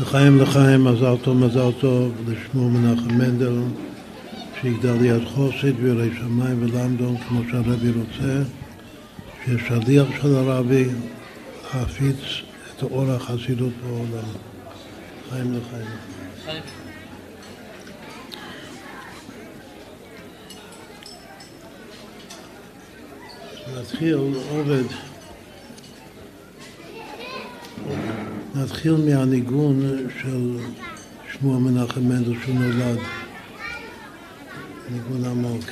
לחיים לחיים, מזל טוב, מזל טוב, לשמו מנחם מנדל, שיגדל ליד חוסית וירא שמיים ולמדון כמו שהרבי רוצה, שיהיה שליח של הרבי להפיץ את אור החסידות בעולם. חיים לחיים. נתחיל עובד, נתחיל מהניגון של שמוע מנחם מנדל שהוא נולד, ניגון עמוק.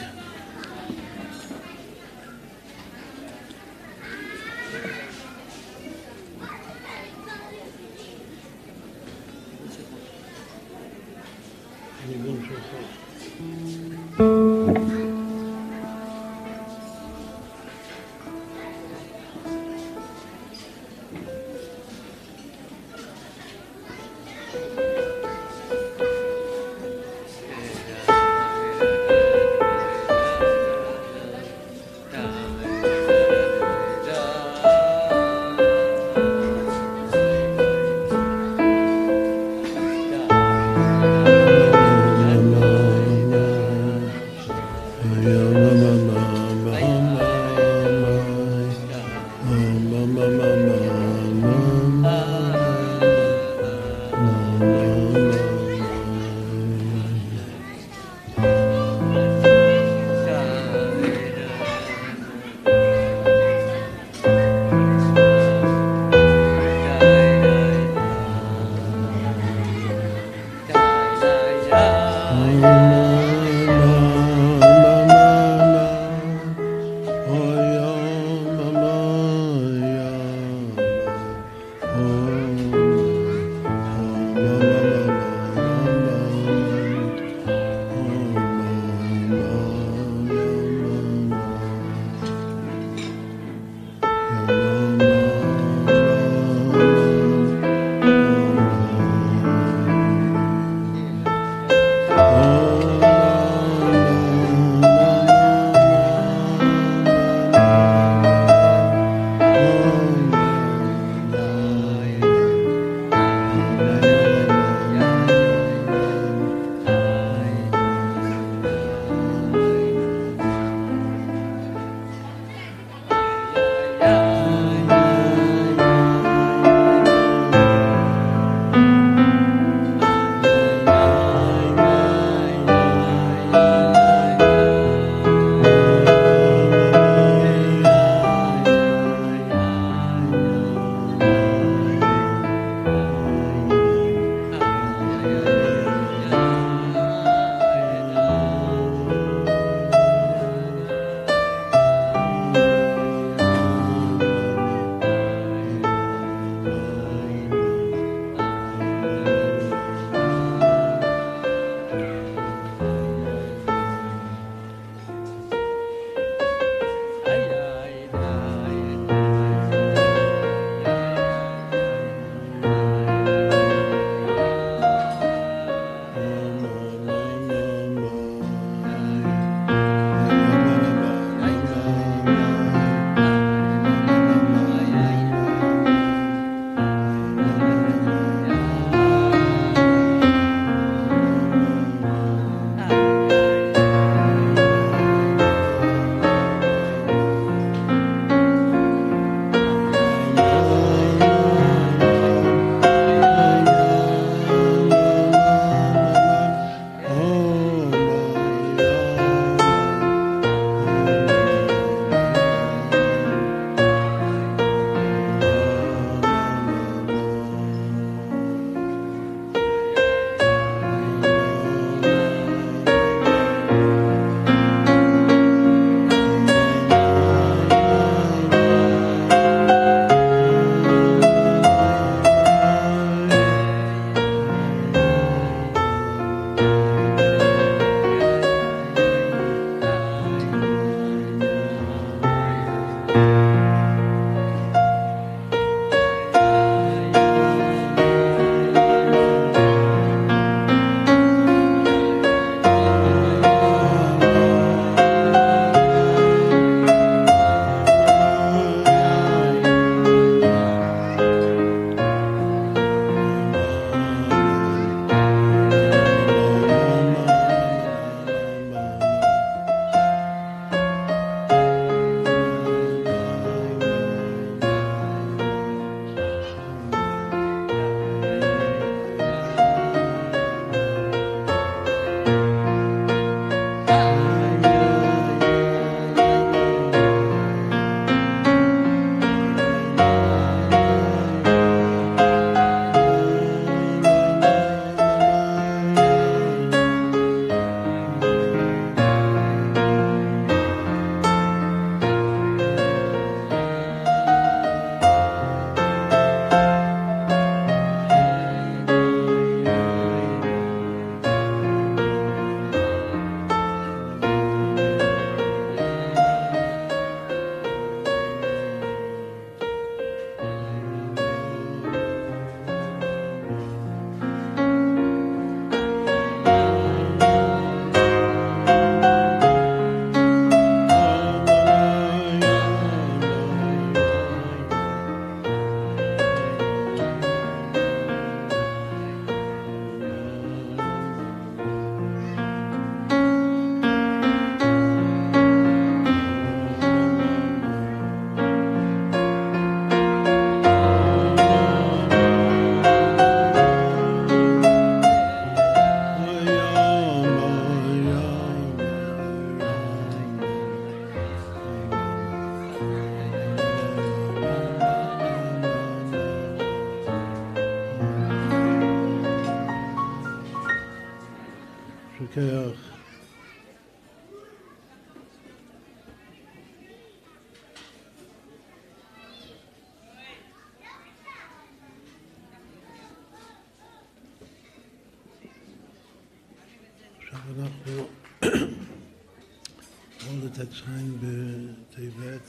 הולדת ט"ז בטבת,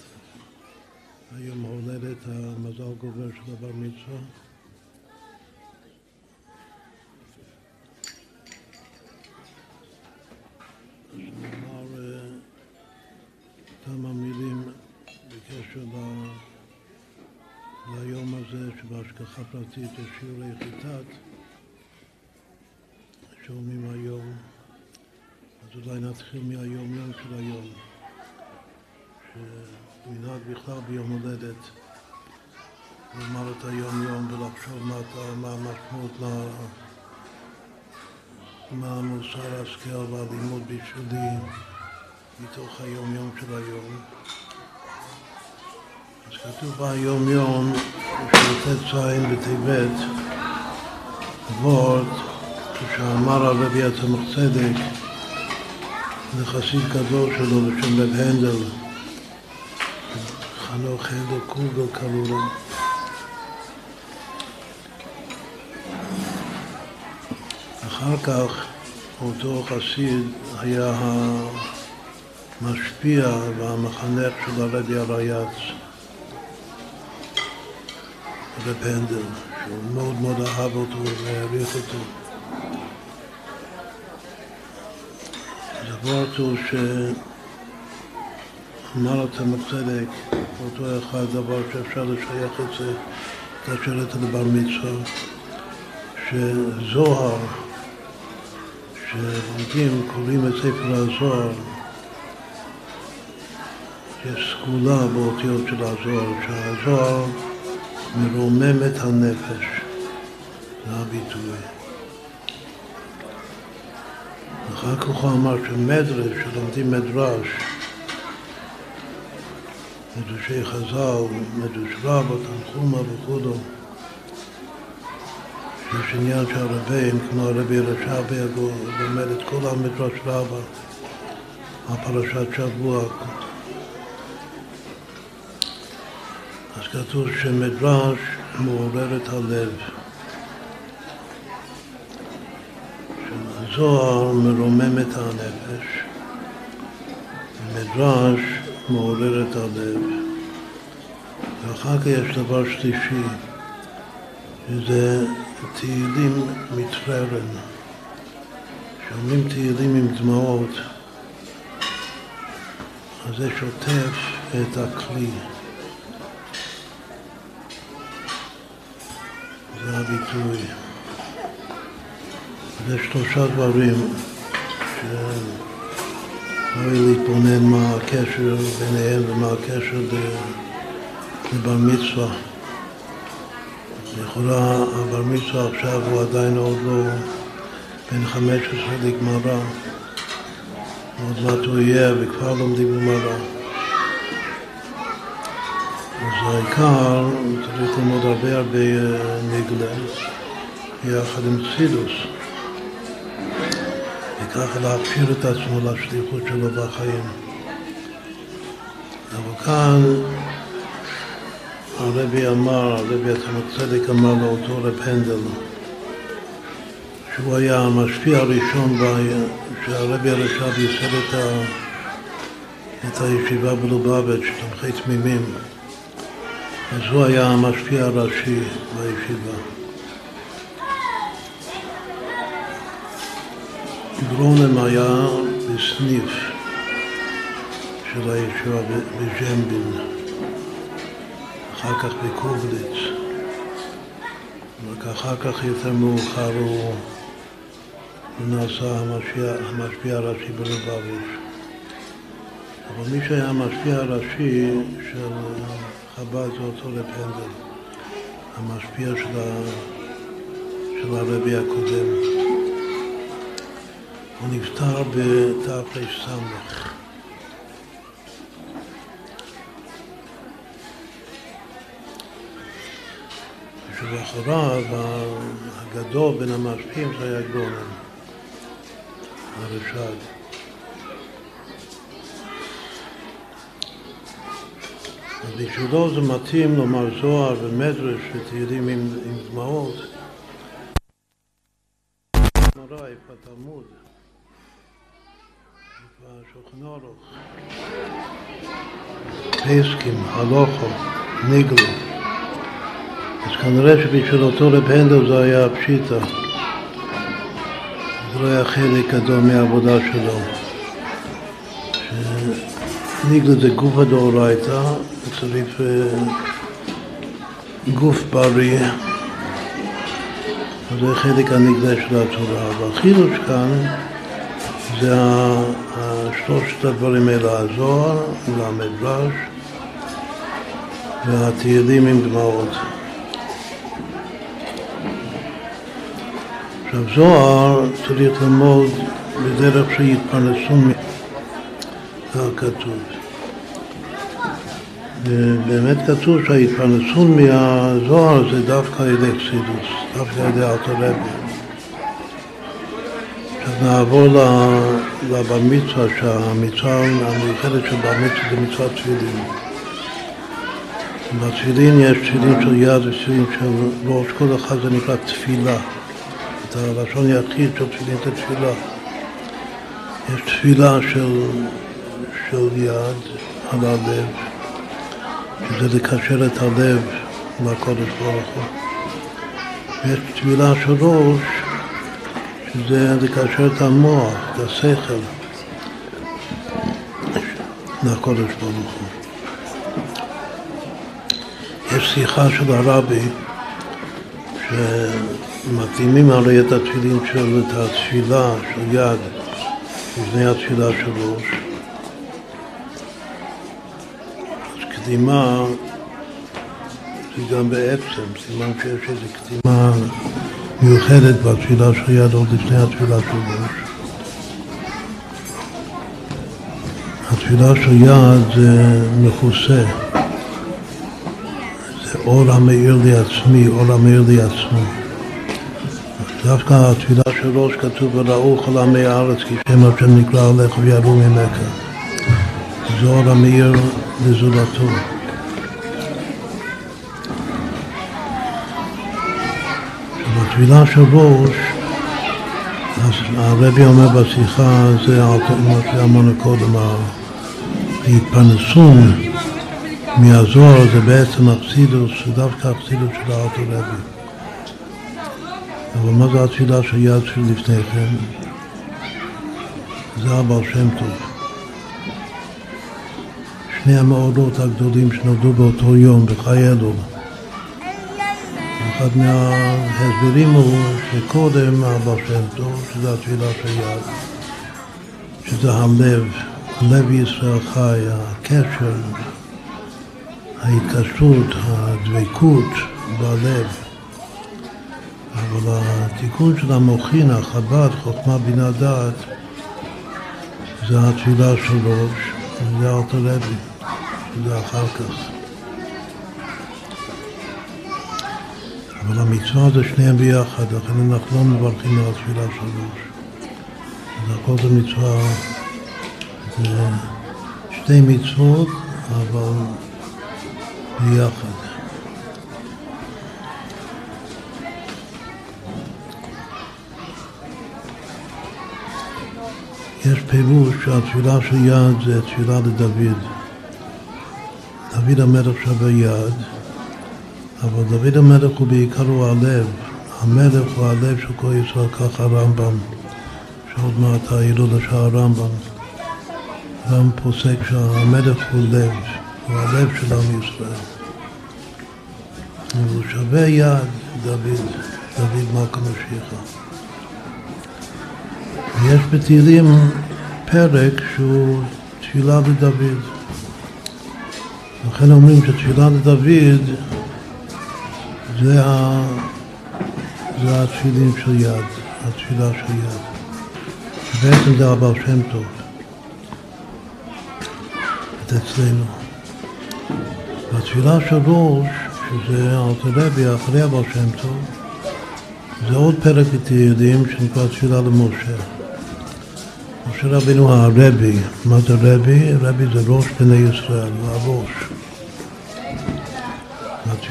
היום הולדת המזל גובר של הבר מצווה. כמה מילים בקשר ליום הזה שבהשגחה פרטית יש שיעורי חיטת שומעים היום אז אולי נתחיל מהיום יום של היום שמנהג בכלל ביום הולדת לומר את היום יום ולחשוב מה, המשמעות מה, מה מוסר השכל והלימוד בשבילי מתוך היום-יום של היום. אז כתוב ביום-יום ט"ז בטבת, וורד, כשאמר הרבי הצמח צדק, זה גדול שלו בשם רב הנדל, חנוך הנדל קוגל קראו לו. אחר כך אותו חסיד היה המשפיע והמחנך של הרבי הרייץ, רב הנדל, שהוא מאוד מאוד אהב אותו והעריך אותו. הוורט הוא שאמר אותם בצדק, אותו אחד דבר שאפשר לשייך את זה, כאשר את לבר מצווה, שזוהר, שלומדים, קוראים את ספר הזוהר, יש סגולה באותיות של הזוהר, שהזוהר מרומם את הנפש, זה הביטוי. אחר כך הוא אמר שמדרש, שלומדים מדרש, מדרשי חז"ל, מדרש רבא, תנחומה וכו', שיש עניין שהרבים, כמו הרבי רש"בי, לומד את כל המדרש רבא, הפרשת שבוע. אז כתוב שמדרש מעורר את הלב. הזוהר מרומם את הנפש, המדרש מעורר את הלב, ואחר כך יש דבר שלישי, שזה תהילים מתפרן, שאומרים תהילים עם דמעות, אז זה שוטף את הכלי. זה הביטוי. זה שלושה דברים שראוי להתבונן מה הקשר ביניהם ומה הקשר לבר מצווה. לכאורה הבר מצווה עכשיו הוא עדיין עוד לא בן 15 לגמרא, עוד מעט הוא יהיה וכבר לומדים גמרא. אז העיקר, צריך ללמוד הרבה הרבה נגלה יחד עם צידוס. וככה להכשיר את עצמו לשליחות שלו בחיים. אבל כאן הרבי אמר, הרבי עצמך צדק אמר לאותו רב הנדל, שהוא היה המשפיע הראשון שהרבי הרש"ב ייסד את, ה... את הישיבה בלובביץ', תומכי תמימים. אז הוא היה המשפיע הראשי בישיבה. גרונם היה בסניף של הישיבה בז'מבין, אחר כך בקובליץ, רק אחר כך יותר מאוחר הוא נעשה המשפיע, המשפיע הראשי בלובביץ'. אבל מי שהיה המשפיע הראשי של חב"ד זה אותו רב הנדל, המשפיע של, ה... של הרבי הקודם. הוא נפטר בתר"ס. ושלאחריו הגדול בין המשפיעים זה היה גרונן. הרש"ד. בשבילו זה מתאים לומר זוהר ומדרש ותהילים עם, עם דמעות. גמרא, השולחן אורוך, פסקים, הלוכו, ניגלו. אז כנראה שבשביל אותו רב הנדל זה היה פשיטה. זה לא היה חלק גדול מהעבודה שלו. ניגלה זה גוף הדאורייתא, צריך אה, גוף בריא, זה חלק הנגלה של התורה. והחילוש כאן זה שלושת הדברים האלה, הזוהר והמדרש והתהילים עם דמעות. עכשיו זוהר צריך ללמוד בדרך שיתפרנסו, כך כתוב. ובאמת כתוב שההתפרנסות מהזוהר זה דווקא על ידי חסידוס, דווקא על ידי אלתר רבי. עכשיו נעבור לבר מצווה, שהמצווה המיוחדת של בר מצווה זה מצוות תפילין. בתפילין יש תפילין של יד ותפילין של ראש, כל אחד זה נקרא תפילה. את הלשון יחיד של תפילין זה תפילה. יש תפילה של, של יד על הלב. שזה לקשר את הלב לקודש ברוך הוא. ויש תפילה של ראש, שזה לקשר את המוח, את השכל, לקודש ברוך הוא. יש שיחה של הרבי שמקדימים הרי את התפילין של, את התפילה של יד לפני התפילה של ראש. קדימה זה גם בעצם, סימן שיש איזו קדימה מיוחדת בתפילה של יד עוד לפני התפילה של ראש. התפילה של יד זה מכוסה, זה אור המאיר לי עצמי, אור המאיר לי עצמו. דווקא התפילה של ראש כתוב וראו כל עמי הארץ כי שם השם נקרא עליך ויראו ממך. זה אור המאיר לזולתו. בתפילה של ראש, אז הרבי אומר בשיחה, זה מה שאמרנו קודם, ההתפרנסון מהזוהר זה בעצם אכסידוס, זה דווקא אכסידוס של הארתור רבי. אבל מה זה התפילה של יד של לפני כן? זה הבעל שם טוב. שני המאורות הגדולים שנולדו באותו יום בחיי אלול. אחד מההסברים הוא שקודם אבא שם טוב, שזה התפילה של יד, שזה הלב, לב ישראל חי, הקשר, ההתקשרות, הדבקות בלב. אבל התיקון של המוחין, החב"ד, חוכמה בינה דעת, זה התפילה של ראש, זה אלתר רבי. זה אחר כך. אבל המצווה זה שניהם ביחד, לכן אנחנו לא מברכים על התפילה של ראש. אז הכל זה מצווה, זה שתי מצוות, אבל ביחד. יש פירוש שהתפילה של יד זה תפילה לדוד. דוד המלך שווה יד, אבל דוד המלך הוא בעיקר הלב. המלך הוא הלב של כל ישראל, ככה הרמב"ם, שעוד מעט ההילולה של הרמב"ם. גם פוסק שהמלך הוא לב, הוא הלב של עם ישראל. והוא שווה יד, דוד, דוד מלכה משיחה. ויש בתהילים פרק שהוא תפילה לדוד. לכן אומרים שתפילה לדוד זה, ה... זה התפילין של יד, התפילה של יד. בעצם זה הבעל שם טוב. את אצלנו. והתפילה של ראש, שזה אלתרבי אחרי הבעל שם טוב, זה עוד פרק בתהילים שנקרא תפילה למשה. משה רבינו הרבי, מה זה רבי? רבי זה ראש בני ישראל, הראש.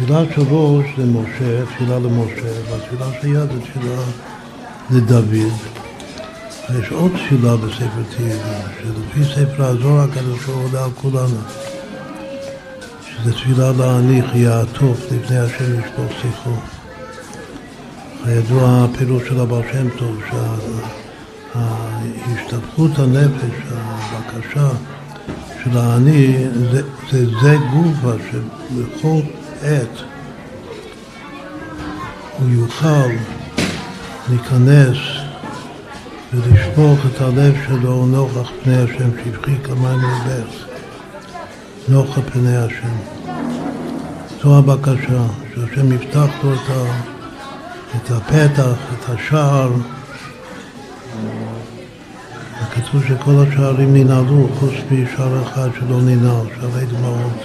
התפילה של ראש זה משה, תפילה למשה, והתפילה של יד זה תפילה לדוד. יש עוד תפילה בספר תהילים, שלפי ספר הזוהר הקדוש הוא עולה על כולנו. שזה תפילה להניח יעטוף לפני השם ישפוך שיחו. כידוע הפירוש של הבעל שם טוב, שההשתפכות הנפש, הבקשה של האני, זה זה, זה גופה שבכל עת הוא יוכל להיכנס ולשפוך את הלב שלו נוכח פני השם, שהבחי כמים לבך, נוכח פני השם. זו הבקשה, שהשם יפתח לו את, את הפתח, את השער. וכתוב שכל השערים ננעלו, חוץ משער אחד שלא ננעל, שערי דמעות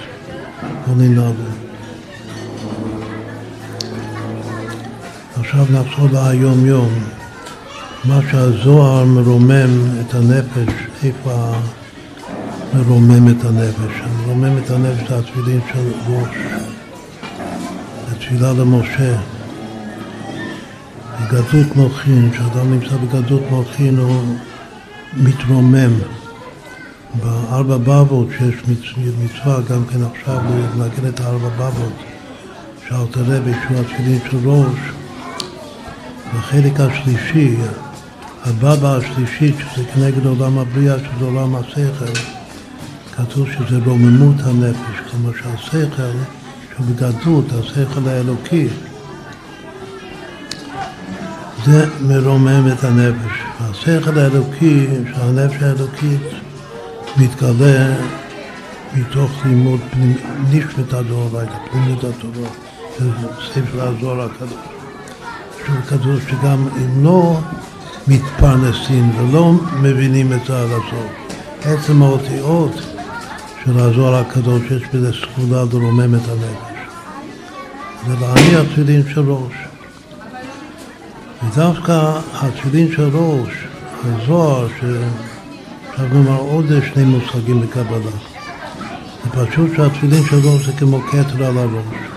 לא ננעלו. עכשיו נחזור להיום יום. מה שהזוהר מרומם את הנפש, איפה מרומם את הנפש? מרומם את הנפש זה התפילין של ראש. זה תפילה למשה. בגדלות מוחין, כשאדם נמצא בגדלות מוחין הוא מתרומם. בארבע בבות שיש מצווה גם כן עכשיו לנגן את הארבע בבות שאלת רבי שהוא התפילין של ראש בחלק השלישי, הבבא השלישית, שזה כנגד עולם הבריאה, שזה עולם השכל, כתוב שזה רוממות הנפש, כלומר שהשכל, שהוא בגדלות, השכל האלוקי, זה מרומם את הנפש. השכל האלוקי, שהנפש האלוקית מתגלה מתוך לימוד נשמת הדאורייתא, פנימיות התורה, ספר הזוהר הקדוש. שהוא כתוב שגם אם לא מתפרנסים ולא מבינים את זה עד הסוף, עצם האותיות של הזוהר הקדוש יש בזה סגולה לרומם את הנפש. זה להניע תפילין של ראש. ודווקא התפילין של ראש, הזוהר, עכשיו נאמר עוד שני מושגים בקבלה. זה פשוט שהתפילין של ראש זה כמו כתר על הראש.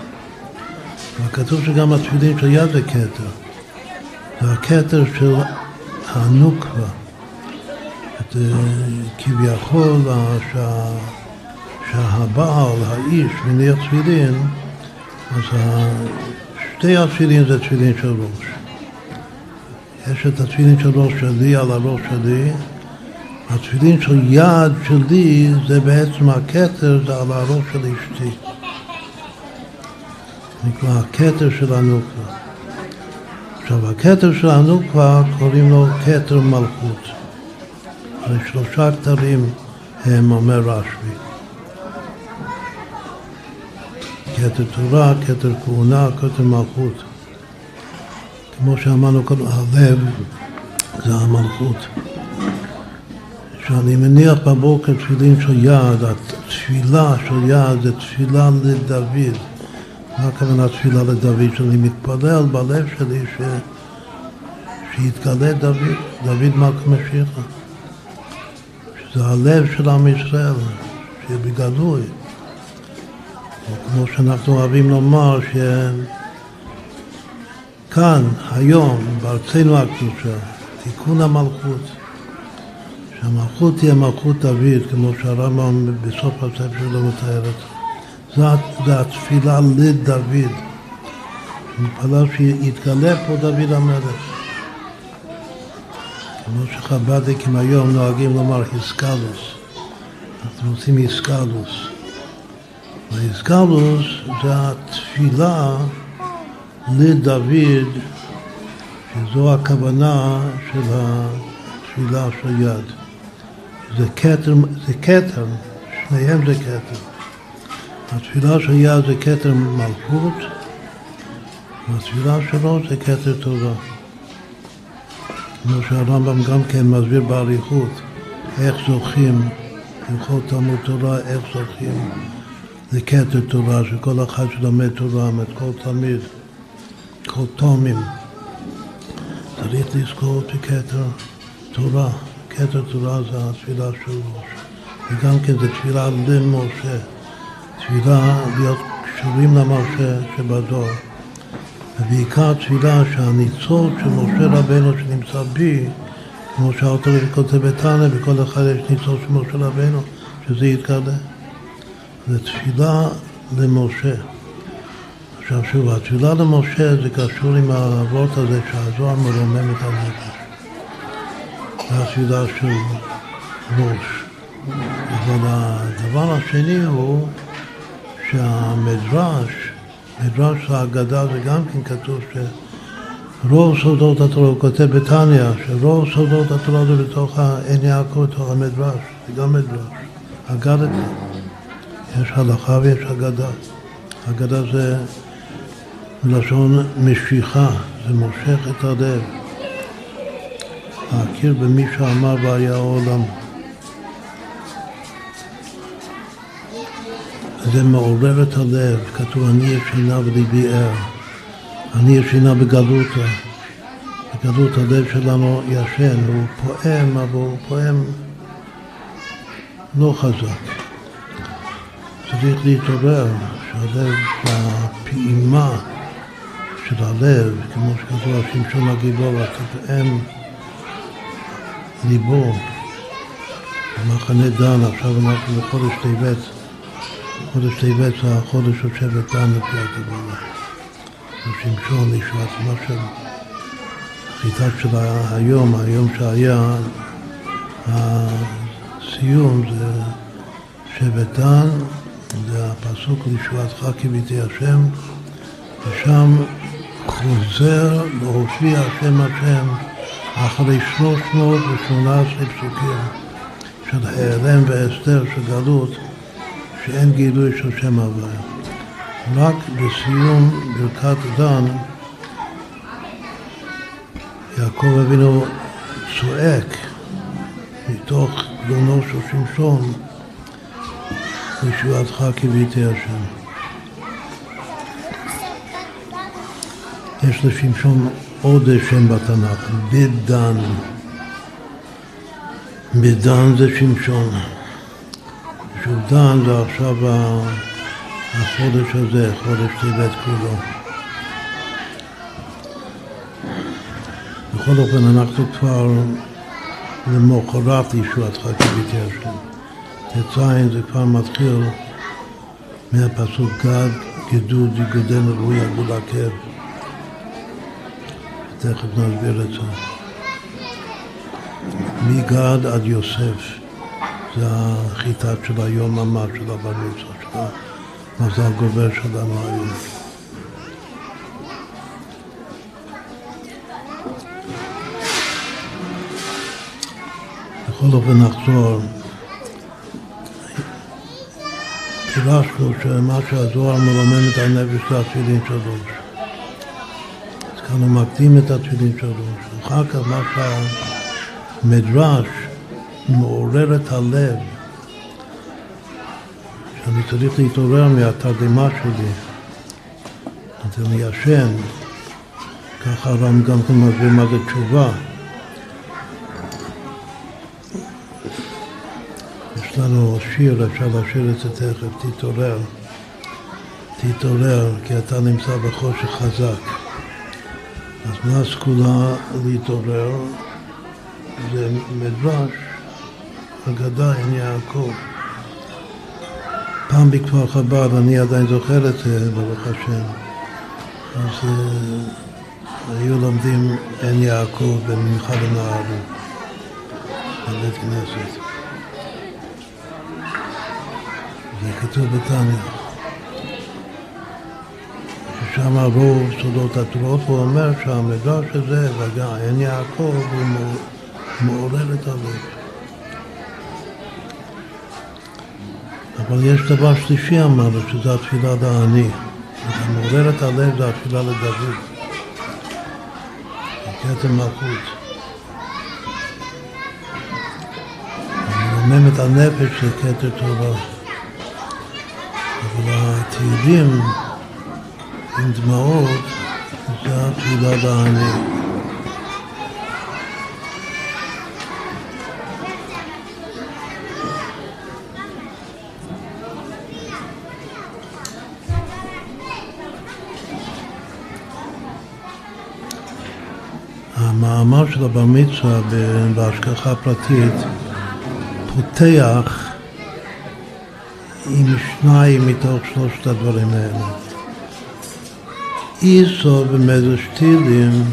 וכתוב שגם התפילין של יד זה כתר. זה הכתר של הנוקבה. כביכול שה, שהבעל, האיש, מניח תפילין, אז שתי התפילין זה תפילין של ראש. יש את התפילין של ראש שלי על הראש שלי, התפילין של יד שלי זה בעצם הכתר, זה על הראש של אשתי. נקרא הכתר של הנוקבה. עכשיו, הכתר של הנוקבה קוראים לו כתר מלכות. הרי שלושה כתרים הם אומר רשב"י. כתר תורה, כתר כהונה, כתר מלכות. כמו שאמרנו קודם, הלב זה המלכות. כשאני מניח בבוקר תפילין של יד, התפילה של יד זה תפילה לדוד. מה הכוונה תפילה לדוד? שאני מתפלל בלב שלי ש... שיתגלה דוד, דוד מלך משיחה. שזה הלב של עם ישראל, שיהיה בגלוי. כמו שאנחנו אוהבים לומר, שכאן, היום, בארצנו הקדושה, תיקון המלכות. שהמלכות תהיה מלכות דוד, כמו שהרמב"ם בסוף הספר שלו מתאר את זה. זה התפילה לדוד. מתפלל שיתגלה פה דוד המלך. כמו שחב"דיקים היום נוהגים לומר היסקלוס. אנחנו עושים היסקלוס. והיסקלוס זה התפילה לדוד, שזו הכוונה של התפילה של יד. זה כתר, זה כתר, שניהם זה כתר. התפילה של יד זה כתר מלכות, והתפילה שלו זה כתר תורה. כמו שהרמב"ם גם כן מסביר באריכות איך זוכים, הלכות תלמוד תורה, איך זוכים לכתר תורה, שכל אחד שלומד תורה, את כל תלמיד, כל תומים, צריך לזכור בכתר תורה, כתר תורה זה התפילה של משה. וגם כן זה תפילה למשה. תפילה להיות קשורים למשה שבדור. ובעיקר תפילה שהניצוץ של משה רבנו שנמצא בי, כמו שהאוטו כותב בתנא, בכל אחד יש ניצוץ של משה רבנו, שזה יתגלה. זה תפילה למשה. עכשיו שוב, התפילה למשה זה קשור עם האבות הזה שהזוהר מרומם את הנפש. זה התפילה של ראש. אבל הדבר השני הוא שהמדרש, מדרש ההגדה זה גם כן כתוב שרוב סודות התורה, הוא כותב בתניא, שרוב סודות התורה זה בתוך עין יעקב, בתוך המדרש, זה גם מדרש, אגדת. יש הלכה ויש אגדה. אגדה זה מלשון משיכה, זה מושך את הלב. להכיר במי שאמר והיה העולם. זה מעורר את הלב, כתוב אני ישנה וליבי ער, אני ישנה בגלותו, בגלות הלב שלנו ישן, הוא פועם, אבל הוא פועם לא חזק. צריך להתעורר, שהלב, שהפעימה של הלב, כמו שכתוב על שמשון הגיבור, תפעם ליבו. במחנה דן, עכשיו אנחנו בחודש טבת, חודש טבת זה החודש של שבט דן לפי הגיבור. שמשון לישועת משהו, החיטה של היום, היום שהיה, הסיום זה שבט דן, זה הפסוק לישועתך כביתי השם, ושם חוזר להופיע השם השם אחרי 318 פסוקים של העלם והסתר של גלות שאין גילוי של שם הוויה. רק בסיום ברכת דן יעקב אבינו צועק מתוך גרונו של שמשון ישועתך קיוויתי השם. יש לשמשון עוד שם בתנ"ך, בדן. בדן זה שמשון. שוב דן זה עכשיו החודש הזה, חודש טבת כולו. בכל אופן אנחנו כבר למחרת ישועתך קיוויתי השם. ט"ז זה כבר מתחיל מהפסוק גד, גדוד, יגודל רוי עגול עקב. תכף נסביר את זה. מגד עד יוסף, זה החיטה של היום ממש, של הבר מצווה, של המזל גובר שלנו היום. בכל אופן נחזור. פירשנו שמה שהזוהר מרומם את הנפש זה התפילין של ראש. אז כאן הוא מקדים את התפילין של ראש. אחר כך מה שהמדרש מעורר את הלב, שאני צריך להתעורר מהתרדמה שלי, אז אני ישן, ככה הר"ם גם כן מסביר מה זה תשובה. יש לנו שיר, אפשר לשיר את זה תכף, תתעורר, תתעורר, כי אתה נמצא בחושך חזק. אז מה הסגולה להתעורר? זה מדרש, אגדה עם יעקב. פעם בכפר חב"ד, אני עדיין זוכר את זה, ברוך השם, אז uh, היו לומדים עין יעקב במנחה לנערים, בבית כנסת. זה כתוב בתניא. ששם רוב סודות התורות, הוא אומר שהמדרש הזה, וגם עין יעקב, הוא מעורר את הלב. אבל יש דבר שלישי אמרנו, שזה התפילה לעני. מעורר את הלב זה התפילה לדוד. כתר מלכות. מרומם את הנפש של כתר תורה. אבל התהילים עם דמעות זה התפילה לעני. המאמר של הבר מצווה בהשגחה פרטית פותח עם שניים מתוך שלושת הדברים האלה. איסו במדרש טילים,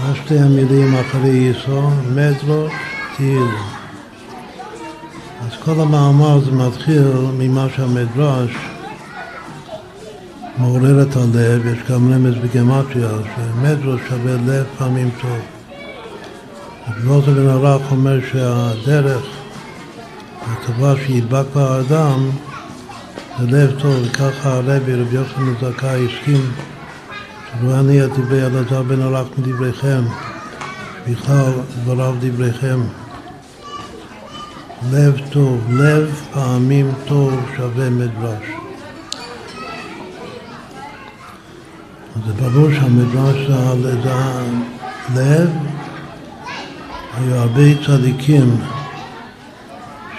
מה שתי המילים אחרי איסו? מדרוש טילים. אז כל המאמר זה מתחיל ממה שהמדרש מעורר את הלב, יש גם רמז בגמטריה, שמדרוש שווה לב פעמים טוב. רבי בן הרח אומר שהדרך הטובה שידבק באדם זה לב טוב, וככה הרבי, רבי יוחנן זכאי, הסכים שלא אני דברי אלעזר בן הרח מדבריכם, בכלל דבריו דבריכם. לב טוב, לב פעמים טוב שווה מדרש. זה ברור שהמדרש זה הלב, היו הרבה צדיקים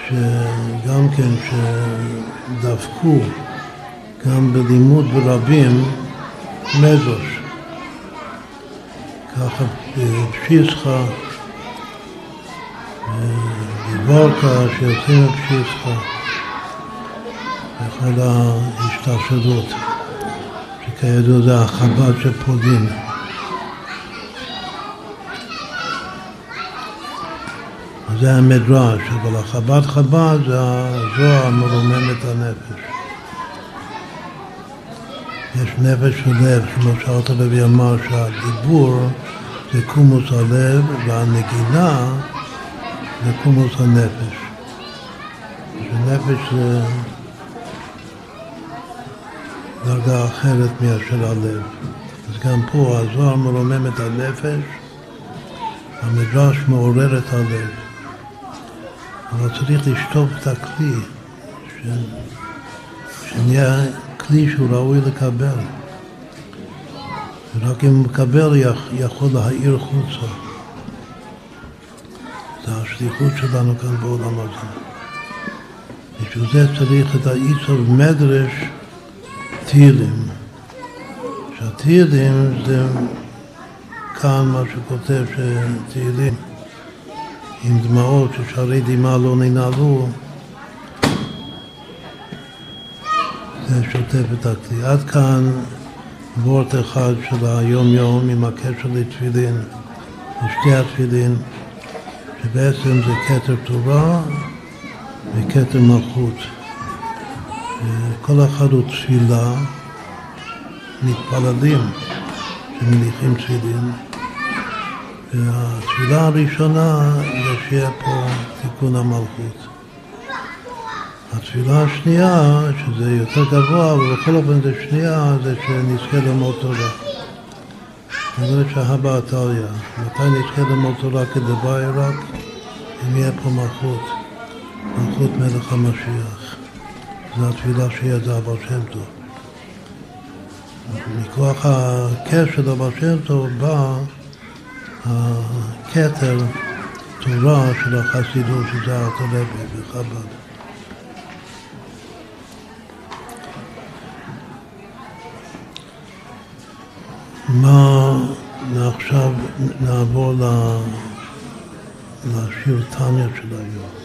שגם כן שדפקו גם בלימוד ברבים מזוש. ככה בפשיסחה, בבורקה שיוצאים בפשיסחה, וכל ההשתלשלות, שכידוע זה החב"ד של פולין. זה המדרש, אבל החב"ד חב"ד זה הזוהר מרומם את הנפש. יש נפש ולב, כמו שאלת לוי אמר שהדיבור זה קומוס הלב והנגינה זה קומוס הנפש. שנפש זה דרגה אחרת מאשר הלב. אז גם פה הזוהר מרומם את הנפש, המדרש מעורר את הלב. אבל צריך לשטוף את הכלי, ש... שנהיה כלי שהוא ראוי לקבל. ורק אם הוא מקבל יכול להאיר חוצה. זה השליחות שלנו כאן בעולם הזה. בשביל זה צריך את האיסור מדרש תהילים. שהתהילים זה כאן מה שכותב שתהילים. עם דמעות ששערי דמעה לא ננעלו, זה שוטף את הכלי. עד כאן וורט אחד של היום-יום עם הקשר לתפילין, לשתי התפילין, שבעצם זה כתר תורה וכתר מלכות. כל אחד הוא תפילה, מתפללים שמניחים תפילין. והתפילה הראשונה זה שיהיה פה תיקון המלכות. התפילה השנייה, שזה יותר גבוה, אבל בכל אופן זה שנייה, זה שנזכה ללמוד תורה. זה שהבא עתליא, מתי נזכה ללמוד תורה כדבעי רק? אם יהיה פה מלכות, מלכות מלך המשיח. זו התפילה שידע בר שם טוב. מכוח הקשר לבר שם טוב בא הכתר תורה של החסידות, שזה הארתולבי בחב"ד. מה, עכשיו נעבור לשיר טניה של היום.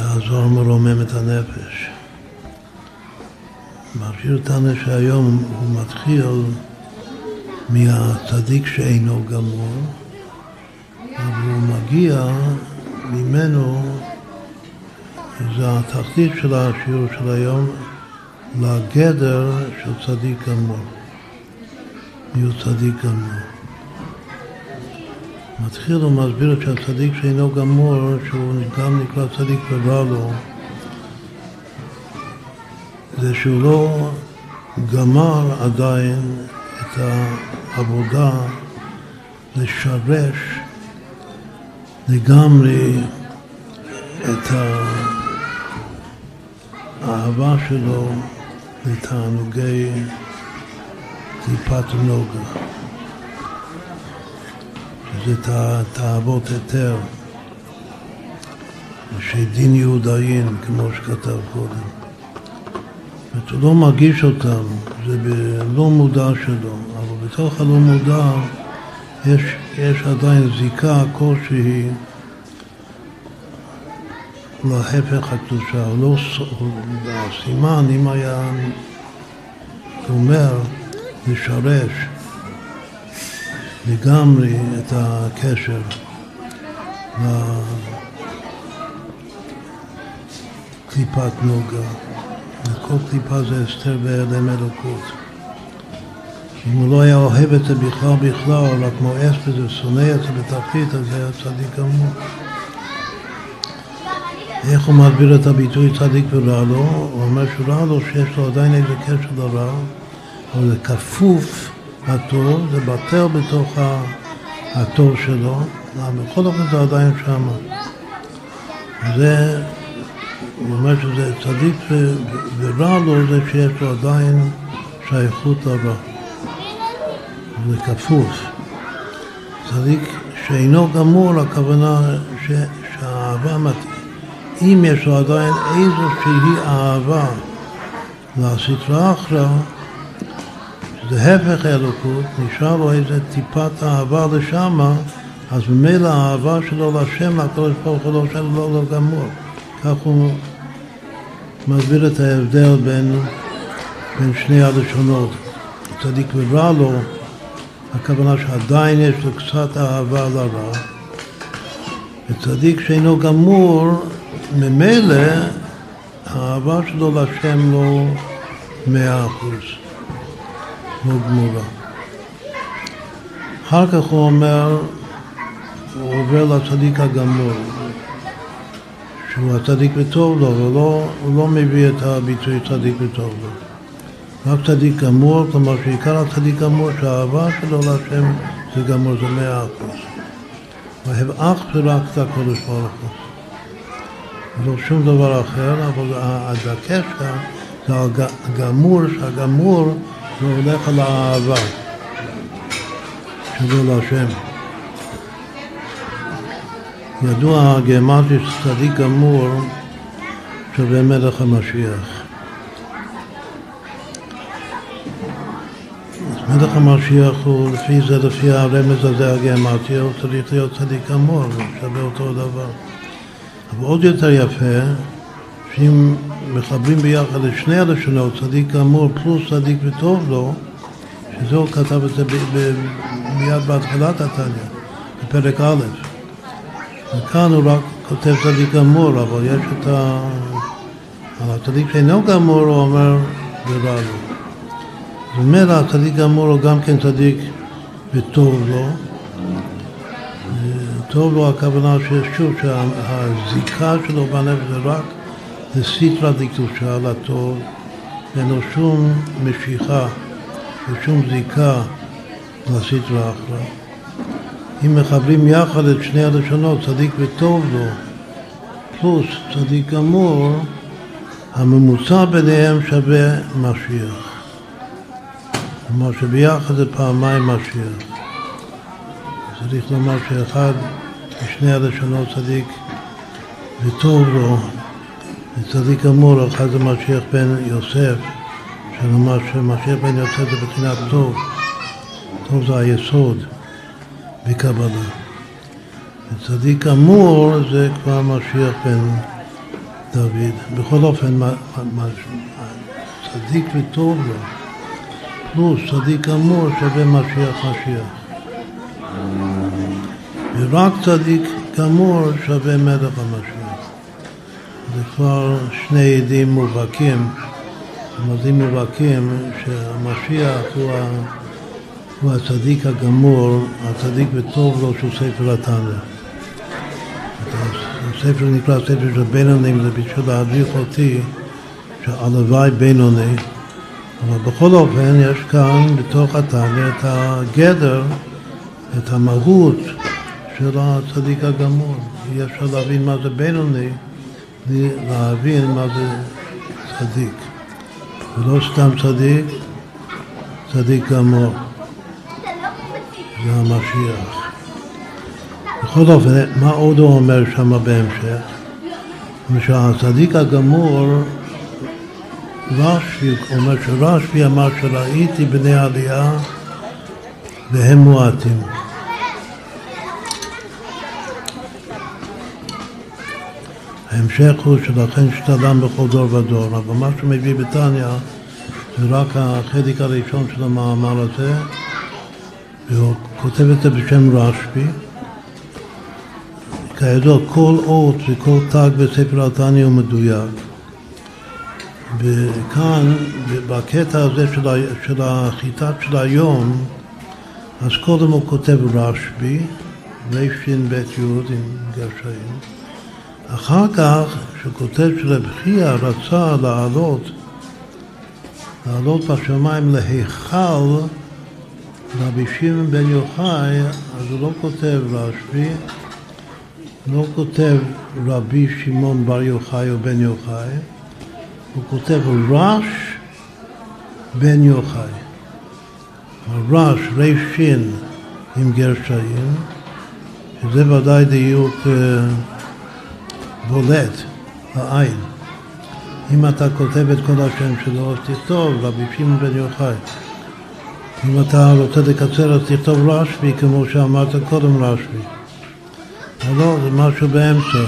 הזוהר מרומם את הנפש. מכשיר אותנו שהיום הוא מתחיל מהצדיק שאינו גמור, אבל הוא מגיע ממנו, זה התחתית של השיעור של היום, לגדר של צדיק גמור. מי הוא צדיק גמור? מתחיל ומסביר שהצדיק שאינו גמור, שהוא גם נקרא צדיק ורע לו, זה שהוא לא גמר עדיין את העבודה לשרש לגמרי את האהבה שלו לתענוגי טיפת נוגה, שזה תאוות היתר, שדין יהודאין, כמו שכתב קודם. הוא לא מרגיש אותם, זה בלא מודע שלו, אבל בתוך הלא מודע יש, יש עדיין זיקה כלשהי להפך הקדושה, הוא לא, הסימן, אם היה אומר, לשרש לגמרי את הקשר לקליפת נוגה. וכל קליפה זה אסתר בהיעלם אלוקות. אם הוא לא היה אוהב את זה בכלל בכלל, רק מואס בזה, שונא את זה בתחתית, אז זה היה צדיק גמור. איך הוא מסביר את הביטוי צדיק ורע לו? הוא אומר שהוא רע לו שיש לו עדיין איזה קשר לרע, אבל זה כפוף לטוב, זה בטל בתוך הטוב שלו, בכל אופן זה עדיין שם. זה, הוא אומר שזה צדיק ורע לו זה שיש לו עדיין שייכות לרע. זה כפוף. צדיק שאינו גמור, הכוונה ש, שהאהבה מתאים. אם יש לו עדיין איזושהי אהבה לסטרה אחרא, שזה הפך אלוקות, נשאר לו איזה טיפת אהבה לשמה, אז ממילא האהבה שלו להשם, לקדוש ברוך הוא לא שלו לא גמור. כך הוא מסביר את ההבדל בין, בין שני הלשונות. צדיק ורע לו, הכוונה שעדיין יש לו קצת אהבה לרע, וצדיק שאינו גמור, ממילא האהבה שלו להשם לא מאה אחוז, לא גמורה. אחר כך הוא אומר, הוא עובר לצדיק הגמור, שהוא הצדיק וטוב לו, הוא לא, הוא לא מביא את הביטוי צדיק וטוב לו. רק צדיק גמור, כלומר שעיקר הצדיק גמור, שהאהבה שלו להשם זה גמור, זה מאה אחוז. אוהב אך ורק את הקודש ברוך הוא. לא שום דבר אחר, אבל הדגש כאן זה הגמור, שהגמור זה הולך על האהבה שלו להשם. ידוע הגרמטי שצדיק גמור שווה מלך המשיח. מלך המשיח הוא, לפי זה, לפי הרמז הזה הגרמטי, הוא צריך להיות צדיק גמור, הוא שווה אותו דבר. אבל עוד יותר יפה, שאם מחברים ביחד את שני הלשונות, צדיק גמור פלוס צדיק וטוב לו, שזה הוא כתב את זה מיד בהתחלת התניא, בפרק א'. וכאן הוא רק כותב צדיק גמור, אבל יש את ה... על הצדיק שאינו גמור, הוא אומר, זה רע לו. זאת אומרת, הצדיק גמור הוא גם כן צדיק וטוב לו. טוב לו הכוונה ששוב, שהזיקה שלו בנפש זה רק לסיטרא דקדושה, לטוב, אין לו שום משיכה ושום זיקה לסיטרא אחרא. אם מחברים יחד את שני הלשונות, צדיק וטוב לו, פלוס צדיק גמור, הממוצע ביניהם שווה משיח. כלומר שביחד זה פעמיים משיח. צריך לומר שאחד משני הלשונות צדיק וטוב לו, וצדיק גמור, אחד זה משיח בן יוסף, שנאמר שמשיח בן יוסף זה בחינת טוב, טוב זה היסוד בקבלה. וצדיק גמור זה כבר משיח בן דוד. בכל אופן, צדיק וטוב לו, פלוס צדיק גמור שווה משיח משיח. ורק צדיק גמור שווה מלך המשיח. כבר שני עדים מובהקים, עדים מובהקים שהמשיח הוא, ה, הוא הצדיק הגמור, הצדיק וטוב לו שהוא ספר התנא. הספר נקרא ספר של בינונים, זה בשביל להדריך אותי שהלוואי בינוני, אבל בכל אופן יש כאן בתוך התנא את הגדר, את המהות של הצדיק הגמור. אי אפשר להבין מה זה בינוני, להבין מה זה צדיק. ולא סתם צדיק, צדיק גמור. זה המשיח. בכל אופן, מה עוד הוא אומר שם בהמשך? שהצדיק הגמור רשב"י, אומר שרשב"י אמר שראיתי בני עלייה והם מועטים. ההמשך הוא שלכן שתלם בכל דור ודור, אבל מה שהוא מביא בתניא זה רק החלק הראשון של המאמר הזה, והוא כותב את זה בשם רשב"י. כידוע, כל אות וכל תג בספר התניא הוא מדויק. וכאן, בקטע הזה של, של החיטת של היום, אז קודם הוא כותב רשב"י, רש"ב י' עם גרשיים. אחר כך, כשהוא כותב שרב חייא רצה לעלות, לעלות בשמיים להיכל רבי שמעון בן יוחאי, אז הוא לא כותב רשב"י, לא כותב רבי שמעון בר יוחאי או בן יוחאי, הוא כותב רש בן יוחאי. רש, רשין עם גרשיים, שזה ודאי דיוק אה, בולט לעין. אם אתה כותב את כל השם שלו, אז תכתוב רבי שמעון בן יוחאי. אם אתה רוצה לקצר, אז תכתוב רשב"י, כמו שאמרת קודם רשב"י. לא, זה משהו באמצע.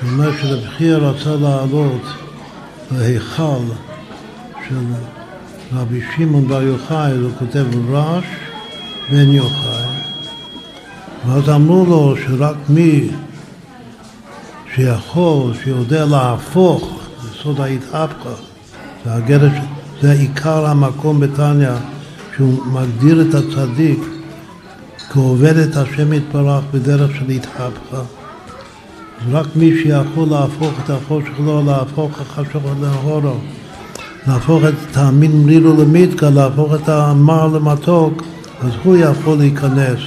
שאומר שלבחיר רצה לעלות להיכל של רבי שמעון בר יוחאי, הוא כותב רש בן יוחאי. ואז אמרו לו שרק מי שיכול, שיודע להפוך, זה סוד ההתהפכה, זה הגרש, זה עיקר המקום בתניא, שהוא מגדיר את הצדיק כעובד את השם יתברך בדרך של התהפכה. רק מי שיכול להפוך את החושך לו, להפוך החשוך להורו, להפוך את המין מרירו למיתקה, להפוך את המר למתוק, אז הוא יכול להיכנס,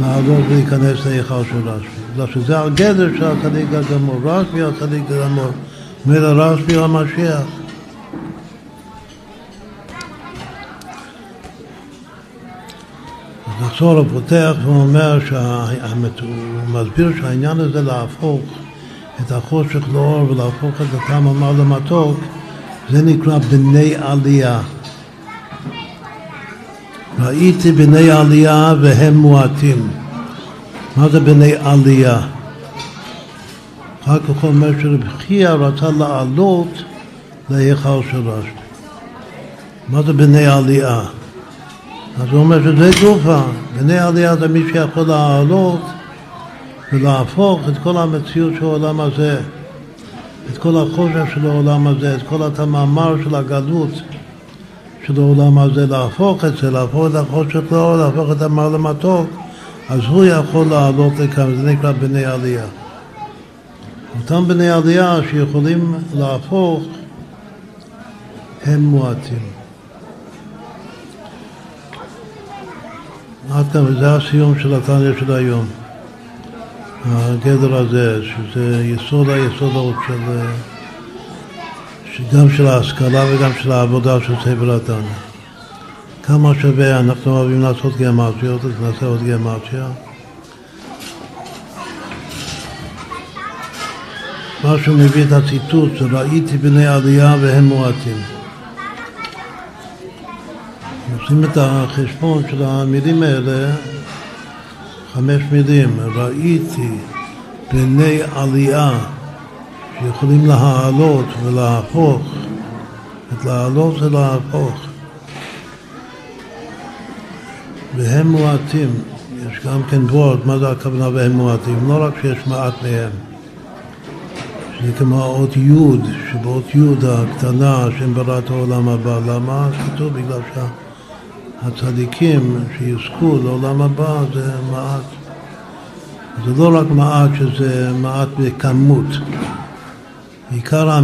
לעלות ולהיכנס להיכל של רשב"י. בגלל שזה הגדר של הצדיק הגמור, רשב"י הצדיק הגמור, אומר רשב"י המשיח. נחזור, הוא פותח ואומר, הוא מסביר שהעניין הזה להפוך את החושך לאור ולהפוך את הטעם המר למתוק, זה נקרא בני עלייה. ראיתי בני עלייה והם מועטים. מה זה בני עלייה? אחר כך הוא אומר שרב חייא רצה לעלות להיכל של רשב"י. מה זה בני עלייה? אז הוא אומר שזה גופה, בני עלייה זה מי שיכול לעלות ולהפוך את כל המציאות של העולם הזה, את כל החושך של העולם הזה, את כל המאמר של הגלות של העולם הזה, להפוך את זה, להפוך את החושך לאור, להפוך את המר למתוק, אז הוא יכול לעלות לכאן, זה נקרא בני עלייה. אותם בני עלייה שיכולים להפוך הם מועטים. עד כאן, וזה הסיום של התניא של היום. הגדר הזה, שזה יסוד היסודות של, גם של ההשכלה וגם של העבודה של ספר התניא. כמה שווה, אנחנו אוהבים לעשות גיאמטריות, אז נעשה עוד גיאמטריה. מה שהוא מביא את הציטוט, ראיתי בני עלייה והם מועטים. עושים את החשבון של המילים האלה, חמש מילים, ראיתי בני עלייה שיכולים להעלות ולהפוך, את להעלות זה להפוך. והם מועטים, יש גם כן וורד, מה זה הכוונה והם מועטים? לא רק שיש מעט מהם. זה כמו האות י', שבאות י' הקטנה, השם ברא את העולם הבא. למה? כתוב בגלל שה... הצדיקים שיזכו לעולם הבא זה מעט. זה לא רק מעט שזה מעט בכמות, עיקר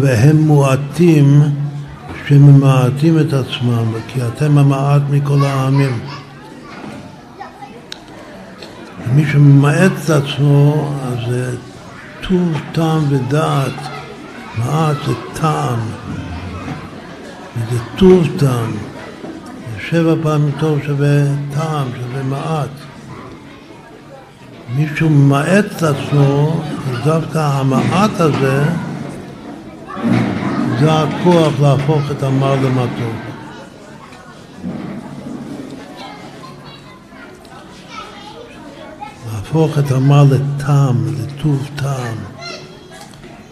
והם מועטים שממעטים את עצמם, כי אתם המעט מכל העמים. מי שממעט את עצמו, אז זה טוב, טעם ודעת. מעט זה טעם, וזה טוב טעם. שבע פעמים טוב שווה טעם, שווה מעט. מישהו ממעט את עצמו, דווקא המעט הזה זה הכוח להפוך את המר למתוק. להפוך את המר לטעם, לטוב טעם,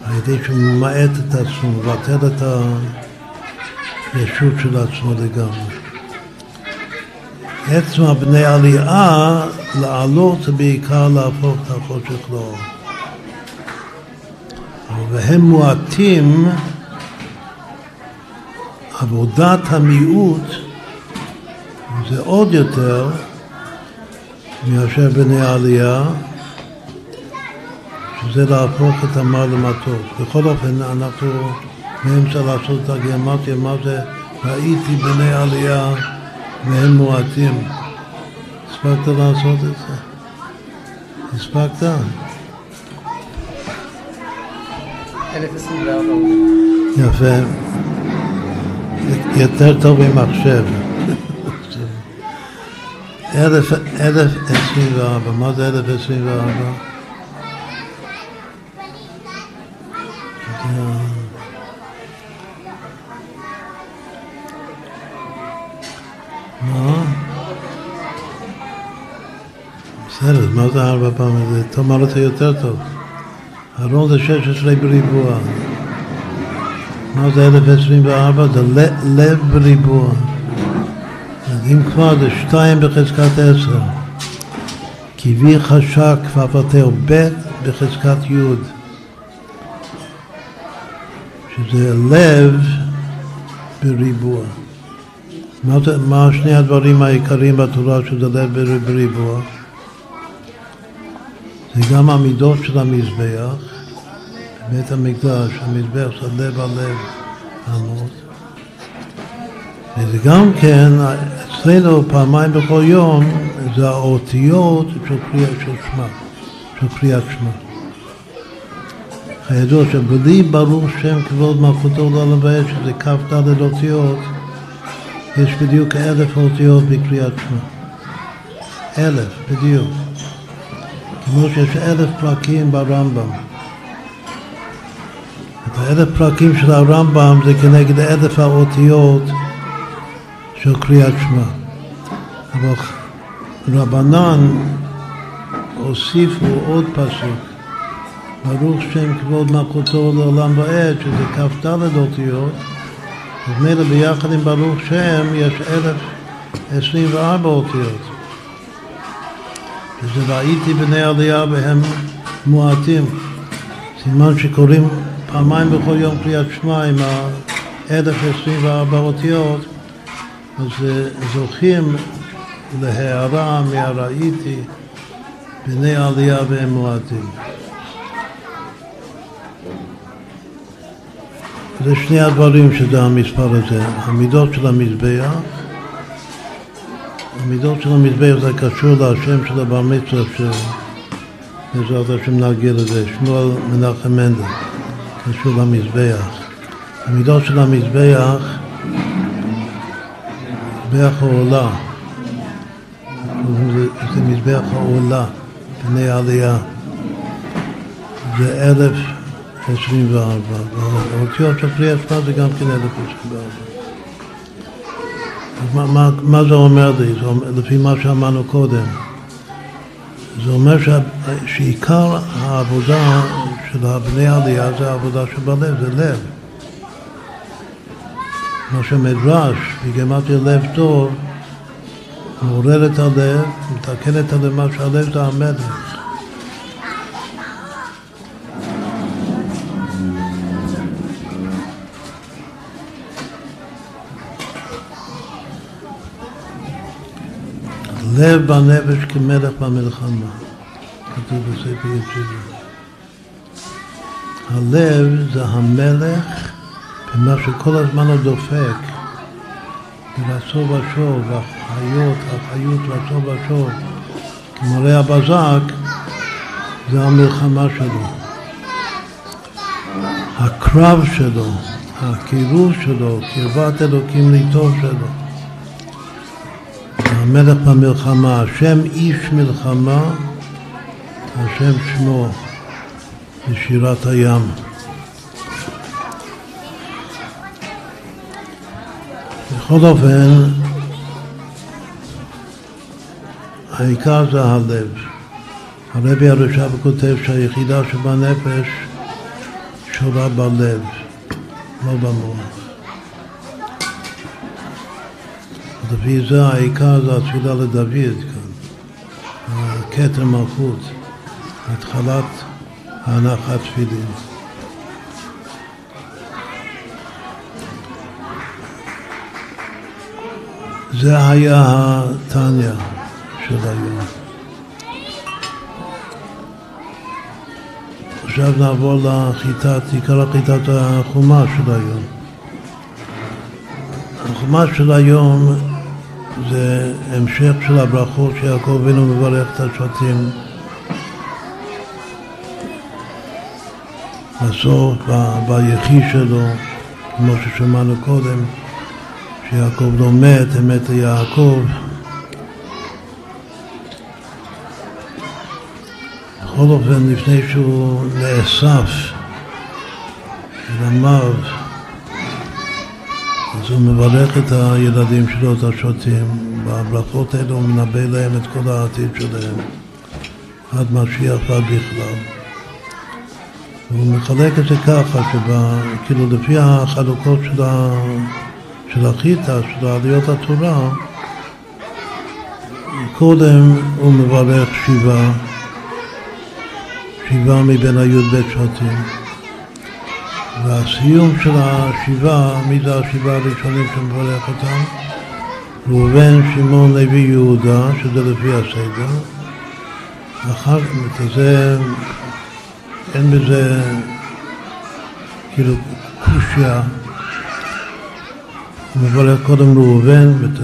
על ידי שהוא ממעט את עצמו, מבטל את הישות של עצמו לגמרי. עצם הבני עלייה, לעלות בעיקר להפוך את החושך לאור. והם מועטים, עבודת המיעוט זה עוד יותר מאשר בני העלייה, שזה להפוך את המר למטוס. בכל אופן, אנחנו באמצע לעשות את הגיאומטיה, מה זה ראיתי בני עלייה והם מועטים. הספקת לעשות את זה? הספקת? 1024. יפה. יותר טוב ממחשב. 1024, מה זה 1024? זה ארבע פעמים? תאמר זה יותר טוב. ארון זה 16 בריבוע. מה זה 1024? זה לב בריבוע. אם כבר זה 2 בחזקת 10. כי וי חשק כפפתהו ב' בחזקת י'. שזה לב בריבוע. מה, מה שני הדברים העיקריים בתורה שזה לב בריבוע? זה גם המידות של המזבח, בבית המקדש, המזבח זה לב הלב עמוד. וזה גם כן, אצלנו פעמיים בכל יום, זה האותיות של קריאת של שמע, של קריאת שמע. הידוע שבלי ברוך שם כבוד מלכותו לעולם ועד, שזה כ"ד אותיות, יש בדיוק אלף אותיות בקריאת שמע. אלף, בדיוק. כמו שיש אלף פרקים ברמב"ם. את האלף פרקים של הרמב"ם זה כנגד אלף האותיות של קריאת שמע. אבל רבנן הוסיפו עוד פסוק, ברוך שם כבוד מלכותו לעולם ועד, שזה כ"ד אותיות, אז מילא ביחד עם ברוך שם יש אלף עשרים וארבע אותיות. וזה ראיתי בני עלייה והם מועטים. סימן שקוראים פעמיים בכל יום קריאת שמע עם ה-1024 אותיות, אז זוכים להערה מהראיתי בני עלייה והם מועטים. זה שני הדברים שזה המספר הזה, המידות של המזבח המידות של המזבח זה קשור לשם של הבר מצווה שבעזרת השם נגיע לזה, שמואל מנחם מנדל, קשור למזבח. המידות של המזבח, מזבח העולה, זה, מזבח העולה, פני העלייה, זה אלף עשרים וארבע, והאותיות של קריאת שמע זה גם כן אלף עשרים וארבע. מה, מה, מה זה אומר לי? זה אומר, לפי מה שאמרנו קודם. זה אומר שה, שעיקר העבודה של הבני עלייה זה העבודה שבלב, זה לב. מה שמדרש בגמטיה לב טוב מעורר את הלב, מתקן את הלב, מה שהלב זה המלך. לב בנפש כמלך במלחמה, כתוב בספר יציבה. הלב זה המלך במה שכל הזמן הוא דופק, ברצו ושוב, החיות, החיות רצו ושוב, כמראה הבזק, זה המלחמה שלו. הקרב שלו, הקירוב שלו, קרבת אלוקים ליטוב שלו. המלך במלחמה, השם איש מלחמה, השם שמו בשירת הים. בכל אופן, העיקר זה הלב. הרבי הרש"ב כותב שהיחידה שבנפש שורה בלב, לא במוח. לפי זה העיקר זה התפילה לדוד כאן, כתר מלכות, התחלת ההנחת תפילין. זה היה התניא של היום. עכשיו נעבור לחיטת, עיקר חיטת החומש של היום. החומש של היום זה המשך של הברכות שיעקב אבינו מברך את השבטים בסוף, ביחי שלו, כמו ששמענו קודם, שיעקב לא מת, אמת ליעקב. בכל אופן, לפני שהוא נאסף אל אז הוא מברך את הילדים שלו, את השוטים. בברכות האלו הוא מנבא להם את כל העתיד שלהם, עד משיח ועד בכלל. והוא מחלק את זה ככה, כאילו לפי החלוקות של, ה, של החיטה, של עליות התורה, קודם הוא מברך שבעה, שבעה מבין הי"ב שבטים. והסיום של השבעה, מי זה השבעה הראשונים שמברך אותם? ראובן, שמעון, לוי, יהודה, שזה לפי הסדר. אחר כך, זה, אין בזה כאילו קושיה. הוא מברך קודם ראובן, ואת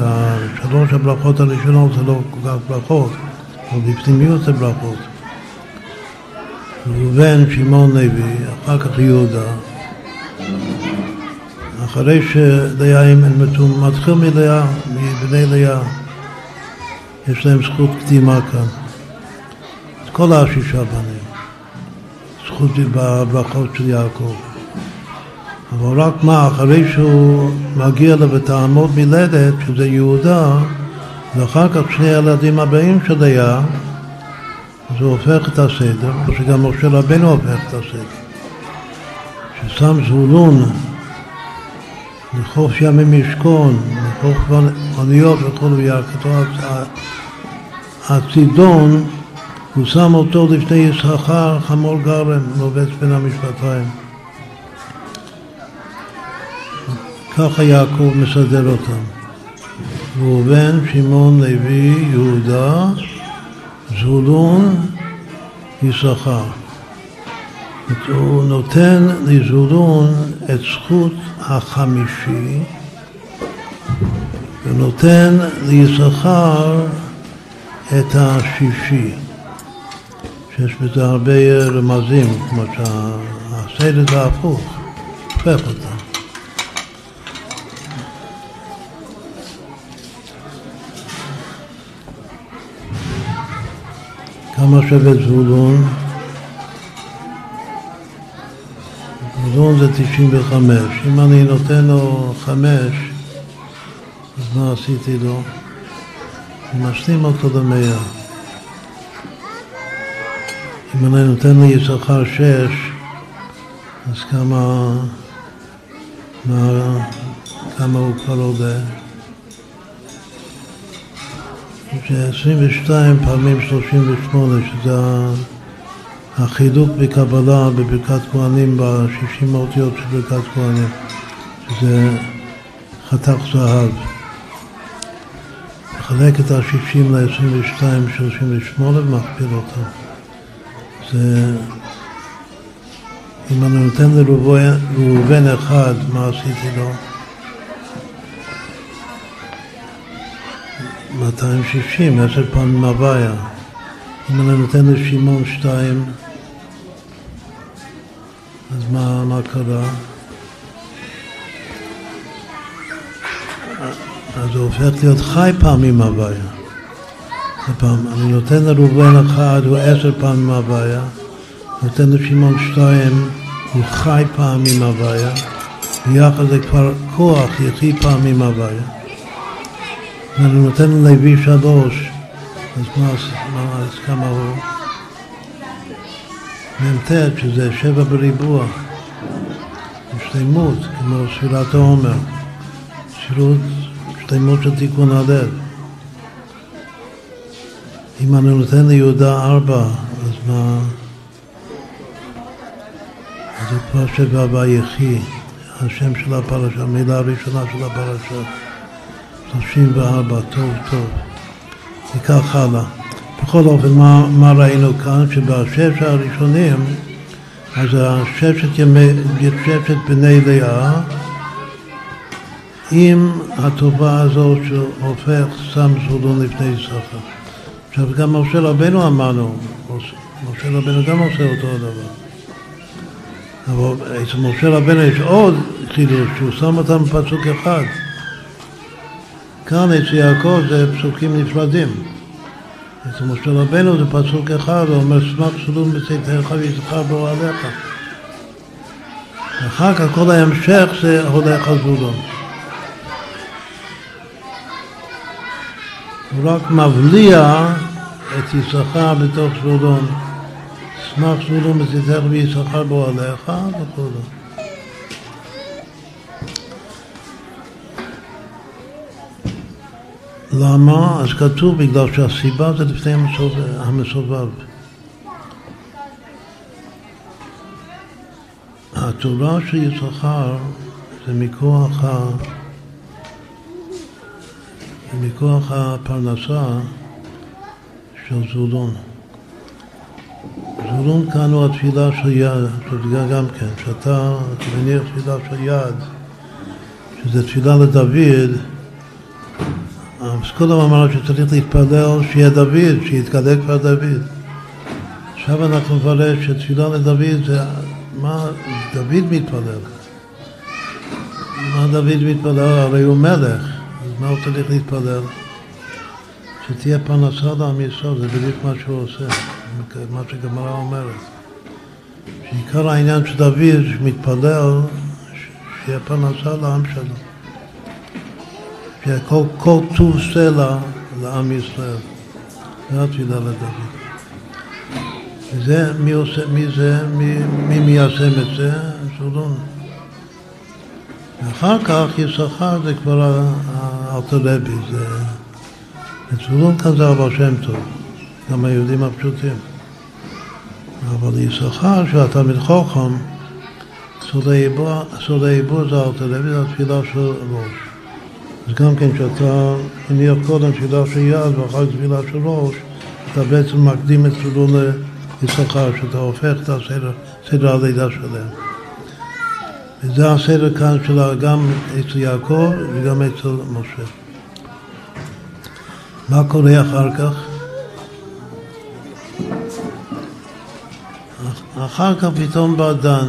שלוש הברכות הראשונות זה לא כל כך ברכות, אבל בפנימיות זה ברכות. ראובן, שמעון, לוי, אחר כך יהודה. אחרי שלאה הם מתו, מתחיל מלאה, מבני לאה, יש להם זכות קדימה כאן. את כל השישה בנים, זכות בברכות של יעקב. אבל רק מה, אחרי שהוא מגיע לבתעמות מלדת, שזה יהודה, ואחר כך שני הילדים הבאים של לאה, אז הוא הופך את הסדר, שגם משה רבנו הופך את הסדר. ששם זבולון לחוף ימים ישכון, לחוף אוניות וכו', כתוב הצידון, הוא שם אותו לפני יששכר חמור גרם, לובץ בין המשפטיים. ככה יעקב מסדר אותם. ראובן, שמעון, לוי, יהודה, זבולון, יששכר. הוא נותן לזבולון את זכות החמישי ונותן ליששכר את השישי, שיש בזה הרבה רמזים, כמו שהסדר זה הפוך, הופך אותה. כמה שווה זבולון? זבולון זה 95. אם אני נותן לו 5, אז מה עשיתי לו? אני משלים אותו למאה. אם אני נותן לי יששכר 6, אז כמה, מה, כמה הוא כבר עולה? ש-22 פעמים 38, שזה החילוק בקבלה בברכת כהנים, ב-60 האותיות של ברכת כהנים, שזה חתך זהב. מחלק את ה-60 ל-22, 38 ומכפיל אותם. זה... אם אני נותן לראובן אחד, מה עשיתי לו? 260, עשר פעמים הוויה. אם אני נותן לשמעון שתיים, אז מה, מה קרה? אז זה הופך להיות חי פעמים הוויה. הפעם, אני נותן לראובן אחד, הוא עשר פעמים הוויה, נותן לשמעון שתיים, הוא חי פעמים הוויה, ביחד זה כבר כוח, יחי פעמים הוויה. אני נותן ללוי שלוש, אז מה, אז כמה הוא? מ"ט, שזה שבע בריבוע, שלמות, כמו ספילת העומר, שלמות של תיקון הלב. אם אני נותן ליהודה ארבע, אז מה... אז זה כבר שבע ויחי, השם של הפרשה, המילה הראשונה של הפרשה. 34, טוב, טוב. וכך הלאה. בכל אופן, מה, מה ראינו כאן? שבשש הראשונים, אז הששת ימי, ששת בני לאה, עם הטובה הזאת שהופך שם זבולון לפני סחר. עכשיו גם משה רבנו אמרנו, משה רבנו גם עושה אותו הדבר. אבל אצל משה רבנו יש עוד חידוש, שהוא שם אותם בפסוק אחד. כאן אצל יעקב זה פסוקים נפרדים. אצל משה רבנו זה פסוק אחד, הוא אומר שמח סלום בצאתך ויזכר בו עליך. ואחר כך כל ההמשך זה הולך על זולון. הוא רק מבליע את יששכר בתוך זבולון. שמח זבולון בצאתך ויששכר בו עליך וכו'. למה? אז כתוב בגלל שהסיבה זה לפני המסובב. התורה של יששכר זה מכוח, ה... מכוח הפרנסה של זולון. זולון כאן הוא התפילה של יד, שזה גם כן, שאתה מניח תפילה של יד, שזה תפילה לדוד, אז קודם אמרנו שצריך להתפלל שיהיה דוד, שיתגלה כבר דוד. עכשיו אנחנו נברר שתפילה לדוד זה מה דוד מתפלל. מה דוד מתפלל? הרי הוא מלך, אז מה הוא צריך להתפלל? שתהיה פרנסה לעם ישראל, זה בדיוק מה שהוא עושה, מה שגמרא אומרת. שעיקר העניין של דוד שמתפלל, שיהיה פרנסה לעם שלו. שכל כל טוב סלע לעם ישראל. זה התפילה לדוד. וזה, מי עושה, מי זה, מי, מי מיישם את זה? זולון. ואחר כך יששכר זה כבר האלתרבי, זה... זולון כאן זה אבא שם טוב, גם היהודים הפשוטים. אבל יששכר, שהוא התלמיד חוכם, סודי עיבור זה אלתרבי, זה התפילה של ראש. אז גם כן כשאתה מניח קודם תפילה של יד ואחר כך תפילה של ראש, אתה בעצם מקדים את סודו ליששכר, שאתה הופך את הסדר, סדר הלידה שלהם. וזה הסדר כאן של גם אצל יעקב וגם אצל משה. מה קורה אחר כך? אחר כך פתאום בא דן,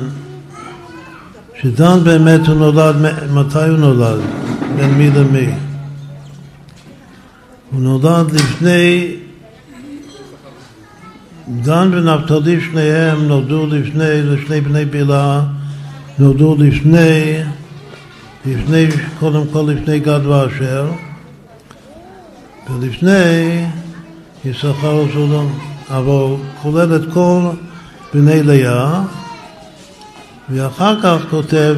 שדן באמת הוא נולד, מתי הוא נולד? בין מי למי? הוא נולד לפני, דן ונפתלי שניהם נולדו לפני, זה שני בני בילה, נולדו לפני, לפני, קודם כל לפני גד ואשר, ולפני יששכר וזולון, אבל כולל את כל בני לאה, ואחר כך כותב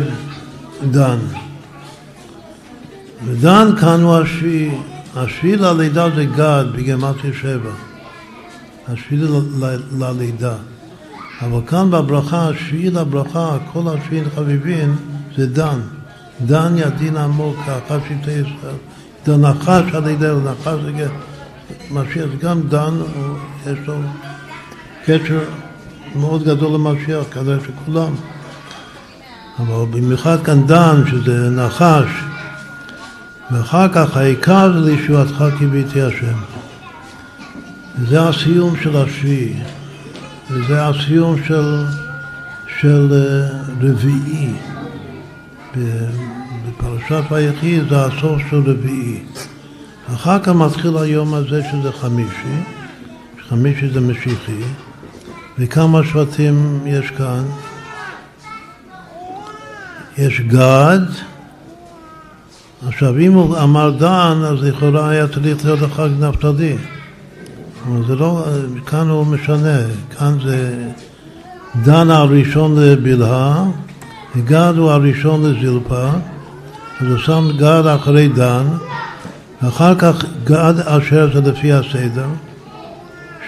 דן. ודן כאן הוא השביעי, השביעי ללידה זה גד בגמטיה שבע, השביעי ללידה. אבל כאן בברכה, השביעי לברכה, כל השביעי חביבין זה דן. דן ידין עמוק, כאחד שבטי ישראל. זה נחש על ידי, נחש זה משיח, גם דן, יש לו קשר מאוד גדול למשיח, כזה שכולם. אבל במיוחד כאן דן, שזה נחש, ואחר כך העיקר זה לישועתך כי ביתי השם. וזה הסיום של השביעי, וזה הסיום של, של אה, רביעי. בפרשת ויחי זה הסוף של רביעי. אחר כך מתחיל היום הזה שזה חמישי, חמישי זה משיחי, וכמה שבטים יש כאן? יש גד, עכשיו אם הוא אמר דן, אז לכאורה היה צריך להיות אחר כך נפתלי. אבל זה לא, כאן הוא משנה, כאן זה דן הראשון לבלהה, וגד הוא הראשון לזלפה, אז הוא שם גד אחרי דן, ואחר כך גד אשר זה לפי הסדר,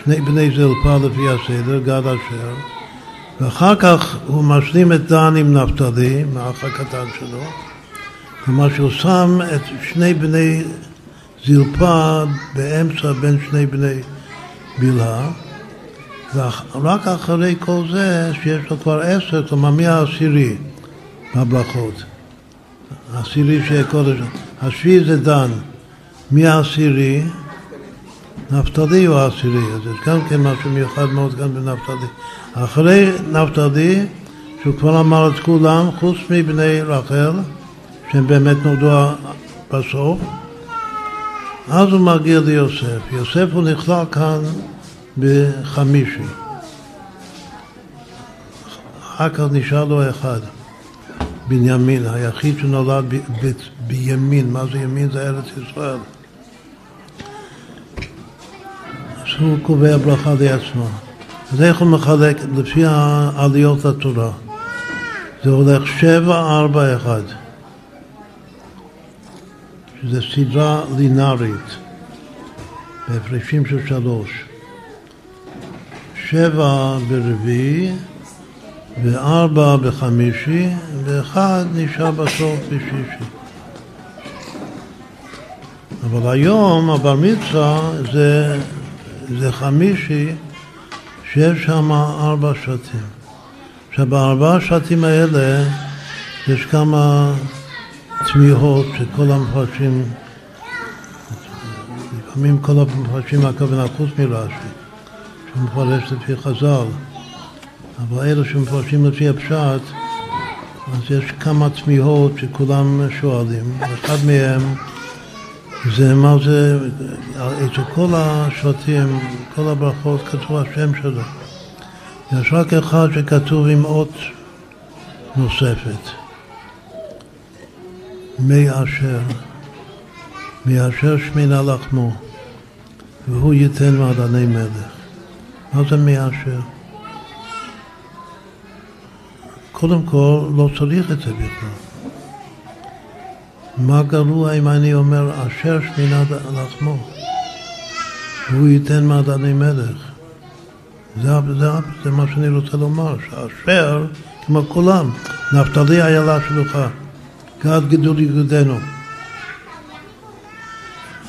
שני בני זלפה לפי הסדר, גד אשר, ואחר כך הוא משלים את דן עם נפתלי, מהאח הקטן שלו, כלומר שהוא שם את שני בני זלפה באמצע בין שני בני בלהה, ורק אחרי כל זה, שיש לו כבר עשר, כלומר מי העשירי בברכות? העשירי שיהיה קודש, השביעי זה דן, מי העשירי? נפתלי הוא העשירי, אז יש גם כן משהו מיוחד מאוד גם בנפתלי. אחרי נפתלי, שהוא כבר אמר את כולם, חוץ מבני רחל, שהם באמת נולדו בסוף, אז הוא מגיע ליוסף. יוסף הוא נכלל כאן בחמישי. אחר כך נשאר לו אחד, בנימין, היחיד שנולד ב- ב- בימין. מה זה ימין? זה ארץ ישראל. אז הוא קובע ברכה לעצמו. אז איך הוא מחלק? לפי העליות לתורה. זה הולך שבע, ארבע, אחד. שזה סדרה לינארית, בהפרשים של שלוש. שבע ברביעי, וארבע בחמישי, ואחד נשאר בסוף בשישי. אבל היום הבר מצווה זה, זה חמישי שיש שם ארבע שתים. עכשיו בארבע השתים האלה יש כמה תמיהות שכל המפרשים, לפעמים כל המפרשים הכוונה חוץ מרש"י, שמפרש לפי חז"ל, אבל אלה שמפרשים לפי הפשט, אז יש כמה תמיהות שכולם שואלים. אחד מהם זה מה זה, אצל כל השבטים, כל הברכות כתוב השם שלו. יש רק אחד שכתוב עם אות נוספת. מי אשר, מי אשר שמינה לחמו, והוא ייתן מעדני מלך. מה זה מי אשר? קודם כל, לא צריך את זה בכלל. מה גרוע אם אני אומר אשר שמינה לחמו, והוא ייתן מעדני מלך. זה, זה, זה מה שאני רוצה לומר, שאשר, כמו כולם, נפתלי איילה שלוחה. גד גידול יגודנו.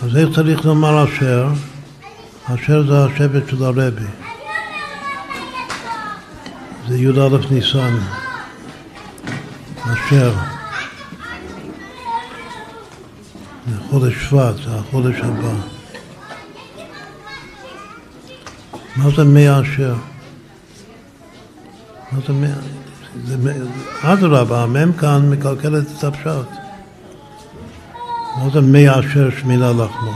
אז איך צריך לומר אשר? אשר זה השבט של הרבי. זה י"א ניסן. אשר. זה חודש שבט, זה החודש הבא. מה זה מאה אשר? מה זה מאה? אדרבה, המם כאן מקלקלת את הפשט. מה זה מי אשר שמינה לחמו?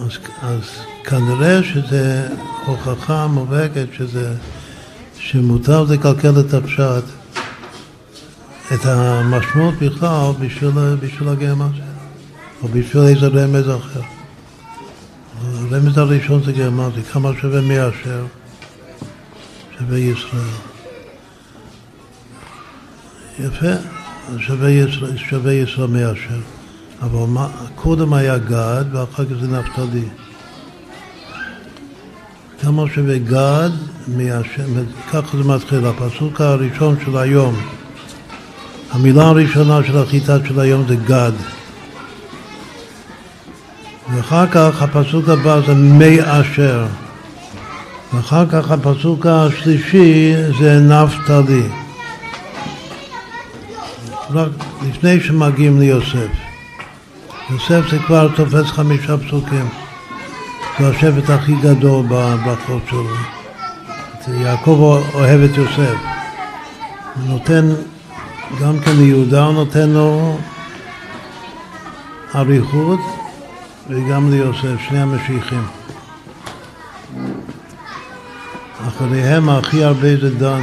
אז, אז כנראה שזה הוכחה מובהקת שזה, שמותר לקלקל את הפשט, את המשמעות בכלל בשביל, בשביל הגרמזיה, או בשביל איזה רמז אחר. הרמז הראשון זה גרמזי, כמה שווה מי אשר? שווה ישראל. יפה, שווה ישראל, שווה ישראל מאשר. אבל מה, קודם היה גד ואחר כך זה נפתלי. כמה שווה גד מאשר, ככה זה מתחיל, הפסוק הראשון של היום. המילה הראשונה של החיטה של היום זה גד. ואחר כך הפסוק הבא זה מי אשר. ואחר כך הפסוק השלישי זה נפתלי. רק לפני שמגיעים ליוסף. יוסף זה כבר תופס חמישה פסוקים. זה השבט הכי גדול בחוק שלו. יעקב אוהב את יוסף. הוא נותן, גם כן ליהודה הוא נותן לו אריכות וגם ליוסף, שני המשיחים. אחריהם הכי הרבה זה דן.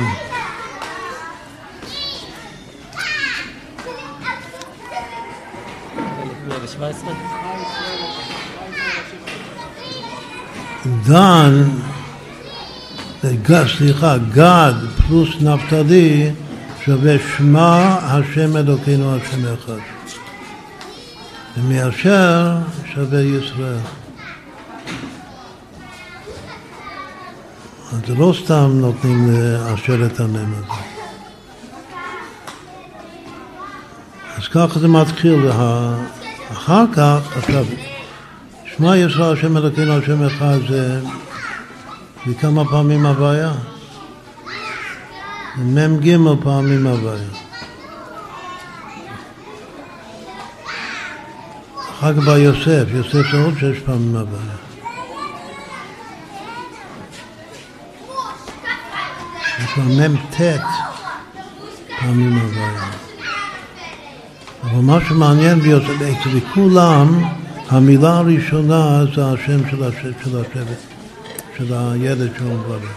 דן, סליחה, גד פלוס נפתלי שווה שמע השם אלוקינו השם אחד. ומאשר שווה ישראל. אז לא סתם נותנים לאשר את המם הזה. אז ככה זה מתחיל, אחר כך, עכשיו, שמע ישראל השם אלוקינו השם אחד זה, זה כמה פעמים הוויה? מ"ג פעמים הוויה. אחר כך בא יוסף, יוסף זה עוד שש פעמים הוויה. לו מ"ט פעמים הוויה. אבל מה שמעניין ביותר, אצל כולם, המילה הראשונה זה השם של השבט, של הילד שהוא מברך.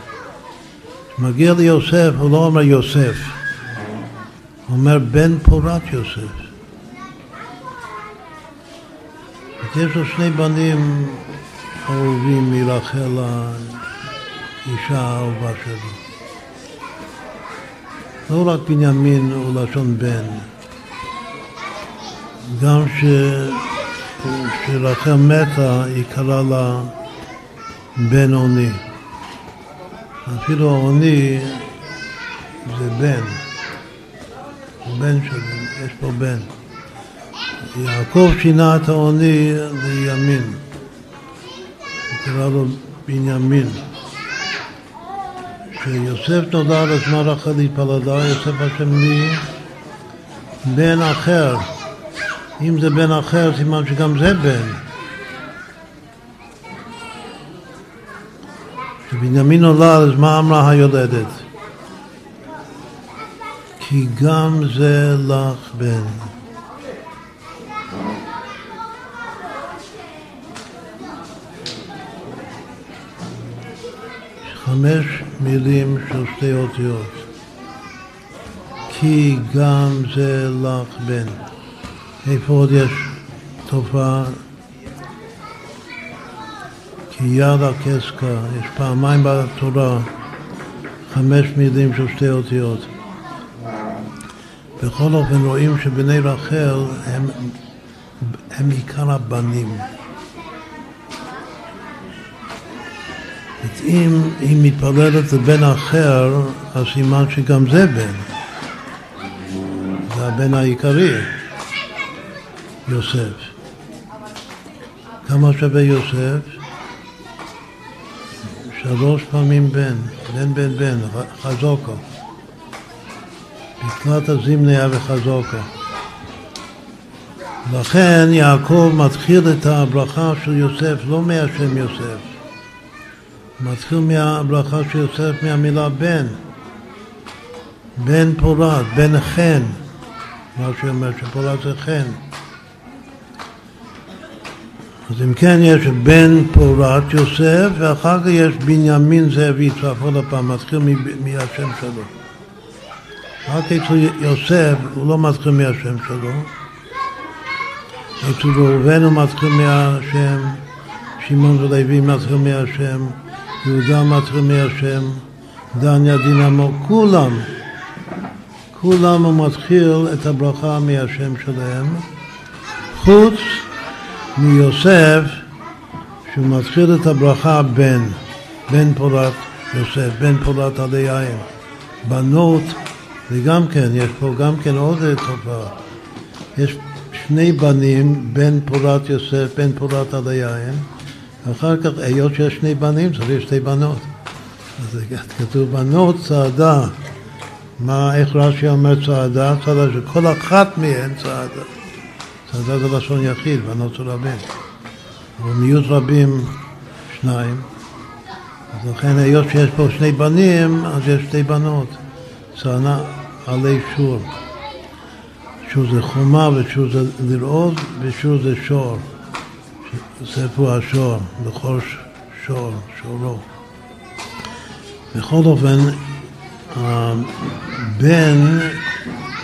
כשמגיע ליוסף, הוא לא אומר יוסף, הוא אומר בן פורת יוסף. יש לו שני בנים אהובים מרחל האישה האהובה שלו. לא רק בנימין הוא לשון בן, גם כשרחל מתה היא קראה לה בן עוני. אפילו העוני זה בן, בן שלי, יש פה בן. יעקב שינה את העוני לימין, הוא קרא לו בנימין. כשיוסף נולד אז מה רחל התפלדה, יוסף השם לי בן אחר. אם זה בן אחר, סימן שגם זה בן. כשבנימין נולד, אז מה אמרה היולדת? כי גם זה לך בן. חמש מילים של שתי אותיות. כי גם זה לך בן. איפה עוד יש תופעה? כי יד הקסקה, יש פעמיים בתורה חמש מילים של שתי אותיות. בכל אופן רואים שבני רחל הם, הם עיקר הבנים. אם היא מתפללת לבן אחר, אז סימן שגם זה בן. זה הבן העיקרי, יוסף. כמה שווה יוסף? שלוש פעמים בן, בן בן בן, חזוקו. לקראת הזימניה וחזוקו. לכן יעקב מתחיל את הברכה של יוסף לא מהשם יוסף, מתחיל מהברכה יוסף מהמילה בן, בן פורת, בן חן, מה שאומר שפורת זה חן. אז אם כן יש בן פורת יוסף ואחר כך יש בנימין זאב יצחק. עוד פעם, מתחיל מהשם שלו. רק אצל יוסף הוא לא מתחיל מהשם שלו, אצל ראובן הוא מתחיל מהשם, שמעון ולוי מתחיל מהשם, יהודה מתחיל מהשם, דניה דינמו, כולם, כולם הוא מתחיל את הברכה מהשם שלהם, חוץ מיוסף שהוא מתחיל את הברכה בן, בן פורת יוסף, בן פורת עלי עין. בנות, וגם כן, יש פה גם כן עוד תופעה. יש שני בנים, בן פורת יוסף, בן פורת עלי עין, ואחר כך, היות שיש שני בנים, צריך שתי בנות. אז כתוב בנות צעדה. מה, איך רש"י אומר צעדה? צעדה שכל אחת מהן צעדה. צעדה זה לשון יחיד, בנות של רבים. אבל מיעוט רבים שניים. אז לכן היות שיש פה שני בנים, אז יש שתי בנות. צענה עלי שור. שור זה חומה ושור זה לראות ושור זה שור. פה השור, בכל שור, שורו. בכל אופן, הבן,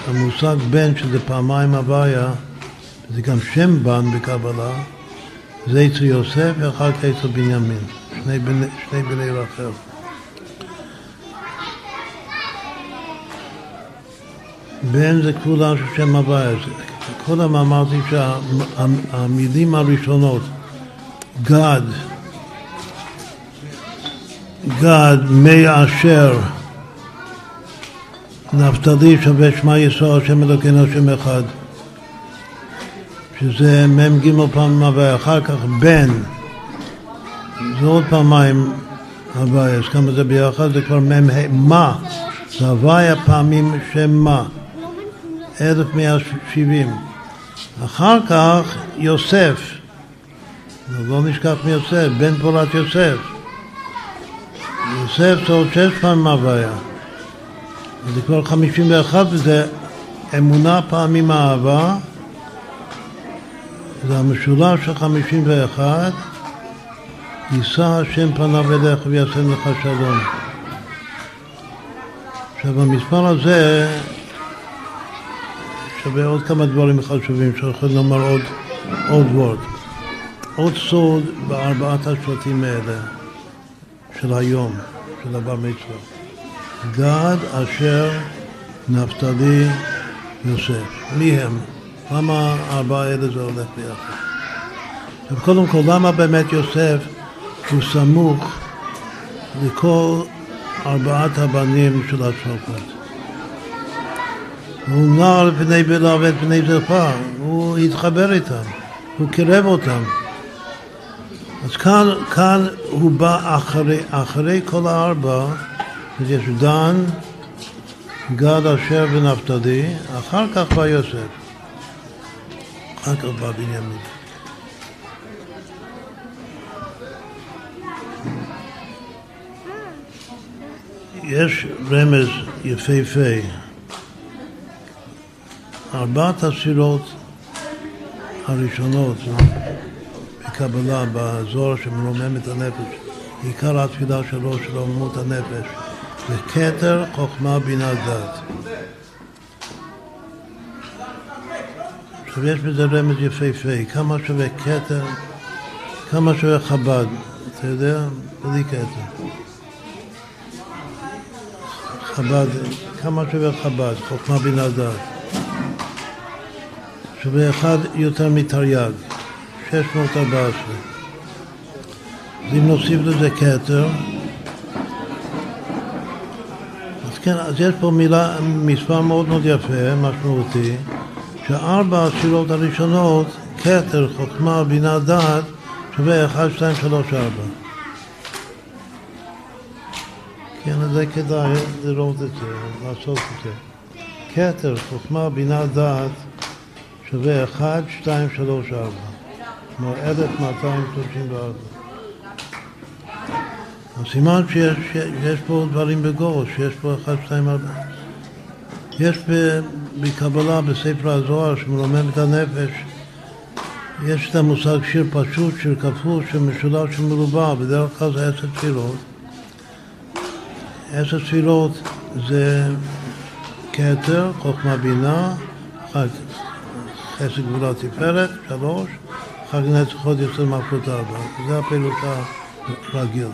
המושג בן, שזה פעמיים הוויה, זה גם שם בן בקבלה, זה אצל יוסף ואחר כך אצל בנימין, שני בני, שני בני רחל. בן זה כפולה של שם הוויה. קודם אמרתי שהמילים הראשונות, גד, גד, מי אשר, נפתלי שווה שמע ישראל, השם אלוקינו, השם אחד. שזה מ"ג פעם הוויה, אחר כך בן, זה עוד פעמיים הוויה, אז כמה זה ביחד? זה כבר מ"ה, מה, זה הוויה פעמים שם מה, 1170. אחר כך יוסף, לא נשכח מיוסף, בן פורת יוסף. יוסף זה עוד שש פעמים הוויה. זה כבר 51 וזה אמונה פעמים אהבה זה המשולש של 51, יישא השם פניו אליך ויעשם לך שלום. עכשיו המספר הזה שווה עוד כמה דברים חשובים שיכולים לומר עוד, עוד וורד. עוד סוד בארבעת השבטים האלה של היום, של הבר מצווה. גד אשר נפתלי יוסף. מי הם? למה ארבעה אלה זה הולך ביחד? קודם כל, למה באמת יוסף הוא סמוך לכל ארבעת הבנים של השופט? הוא נער פני בלע ואת פני זרפה, הוא התחבר איתם, הוא קירב אותם. אז כאן, כאן הוא בא אחרי, אחרי כל הארבע, יש דן, גד, אשר ונפתלי, אחר כך בא יוסף. אחר כך בא בנימין. יש רמז יפהפה. ארבעת הספירות הראשונות בקבלה, באזור שמרומם את הנפש, עיקר התפילה שלו של רוממות הנפש, זה כתר חוכמה בינה דת. עכשיו יש בזה רמז יפהפה, כמה שווה כתר, כמה שווה חב"ד, אתה יודע? בלי כתר. חב"ד, כמה שווה חב"ד, חוכמה בינה דעת. שווה אחד יותר מתרי"ג, 614. אז אם נוסיף לזה כתר, אז כן, אז יש פה מילה, מספר מאוד מאוד יפה, משמעותי. שארבע הספירות הראשונות, כתר, חוכמה, בינה, דעת, שווה 1, 2, 3, 4. כן, אז זה כדאי לראות את זה, לעשות את זה. כתר, חוכמה, בינה, דעת, שווה 1, 2, 3, 4. כלומר, 1234. הסימן שיש שיש פה דברים בגוש, שיש פה 1, 2, 4. יש בקבלה, בספר הזוהר, שמרומם את הנפש, יש את המושג שיר פשוט, שיר כפול, שיר משולש, שיר מרובע, בדרך כלל זה עשר תפילות. עשר תפילות זה כתר, חוכמה בינה, חסד גבולה תפארת, שלוש, חג נצחות יוצא מלכות ארבע. זה הפירוש הרגיל.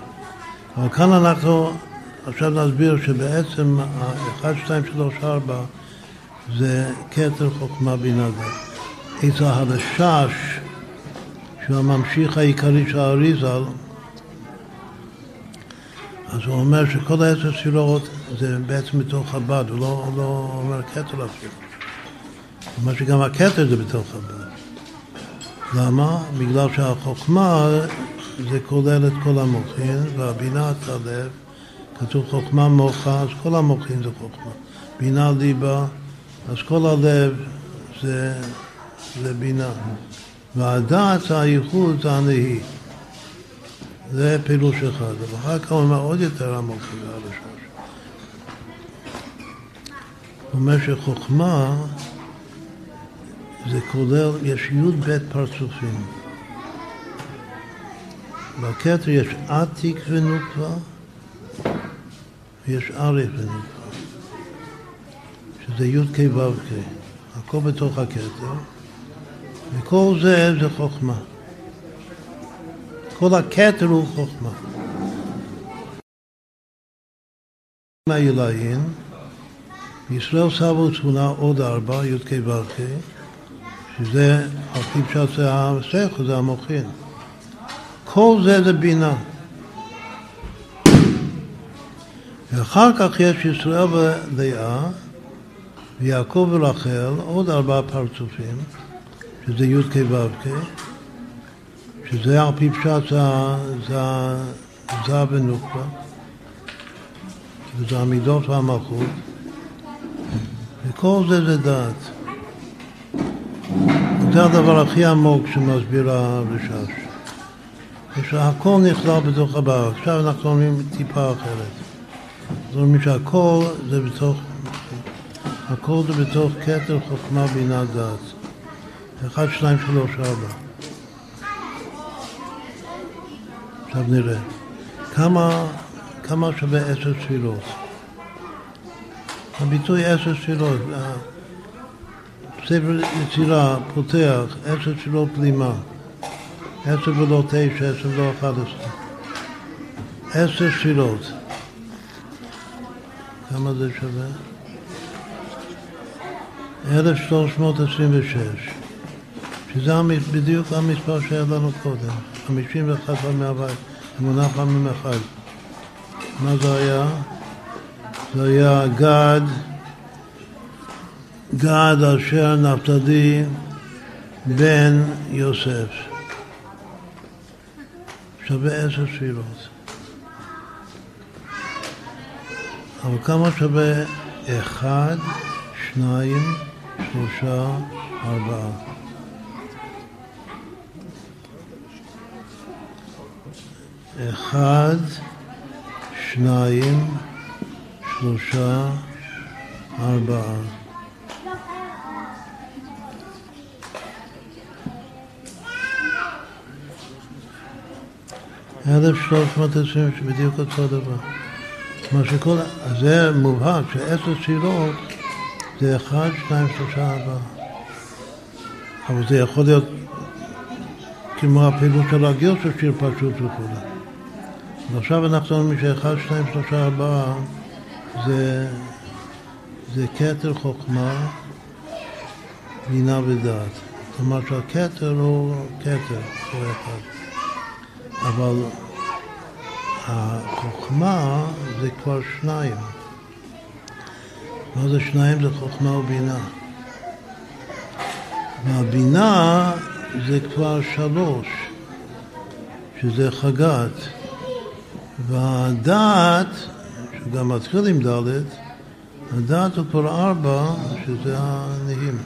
אבל כאן אנחנו עכשיו נסביר שבעצם ה-1, 2, 3, 4 זה כתר חוכמה דת. אצל הרשש, שהוא הממשיך העיקרי של האריזל, אז הוא אומר שכל העשר ספירות זה בעצם בתוך חב"ד, הוא לא, לא אומר כתר אפילו. אומר שגם הכתר זה בתוך חב"ד. למה? בגלל שהחוכמה זה כולל את כל המוחין, והבינה את הלב, כתוב חוכמה מוחה, אז כל המוחין זה חוכמה. בינה ליבה, אז כל הלב זה, זה בינה. והדעת הייחוד זה הנהי. זה פילוש אחד. ואחר כך הוא אומר עוד יותר עמוק מזה. הוא אומר שחוכמה זה כולל, יש י"ב פרצופים. בכתר יש עתיק ונוקבה ויש אריך ונוקבה. שזה י"ק ו"ק, הכל בתוך הכתר, וכל זה זה חוכמה. כל הכתר הוא חוכמה. מהילאין, ישראל סבו תמונה עוד ארבע, י"ק ו"ק, שזה פי פשט זה השכל, זה המוחין. כל זה זה בינה. ואחר כך יש ישראל ולאה, ויעקב ורחל, עוד ארבעה פרצופים, שזה י"ק ו"ק, שזה על פי פשט זה ונוקבה, וזה המידות והמלכות, וכל זה זה דעת. זה הדבר הכי עמוק שמסביר הרשש. ושהכל נכלל בתוך הבא. עכשיו אנחנו אומרים טיפה אחרת. זאת אומרת שהכל זה בתוך, הכל זה בתוך כתר חוכמה בינה דעת. אחד, שניים, שלוש, ארבע. עכשיו נראה. כמה, כמה שווה עשר תפילות? הביטוי עשר תפילות, ספר יצירה פותח עשר תפילות בלימה, עשר ולא תשע, עשר ולא אחד עשרה. עשר תפילות. כמה זה שווה? 1326, שזה בדיוק המספר שהיה לנו קודם, 51 פעמים הבית, אמונה פעמים אחד. מה זה היה? זה היה גד, גד אשר נפתלי בן יוסף. שווה עשר תפילות. אבל כמה שווה אחד, שניים, שלושה, ארבעה? אחד, שניים, שלושה, ארבעה. אלף שלוש מאות עשרים, שבדיוק אותו דבר. מה שכל, זה מובהק שעשר תפילות זה אחד, שניים, שלושה, ארבעה. אבל זה יכול להיות כמו הפעילות של הגיל של שיר פשוט וכו'. ועכשיו אנחנו אומרים שאחד, שניים, שלושה, ארבעה זה, זה כתר חוכמה, בינה ודעת. כלומר שהכתר הוא כתר, הוא אחד. אבל החוכמה זה כבר שניים. מה זה שניים? זה חוכמה ובינה. והבינה זה כבר שלוש, שזה חגת. והדעת, שגם מתחיל עם ד', הדעת הוא כבר ארבע, שזה הנהים.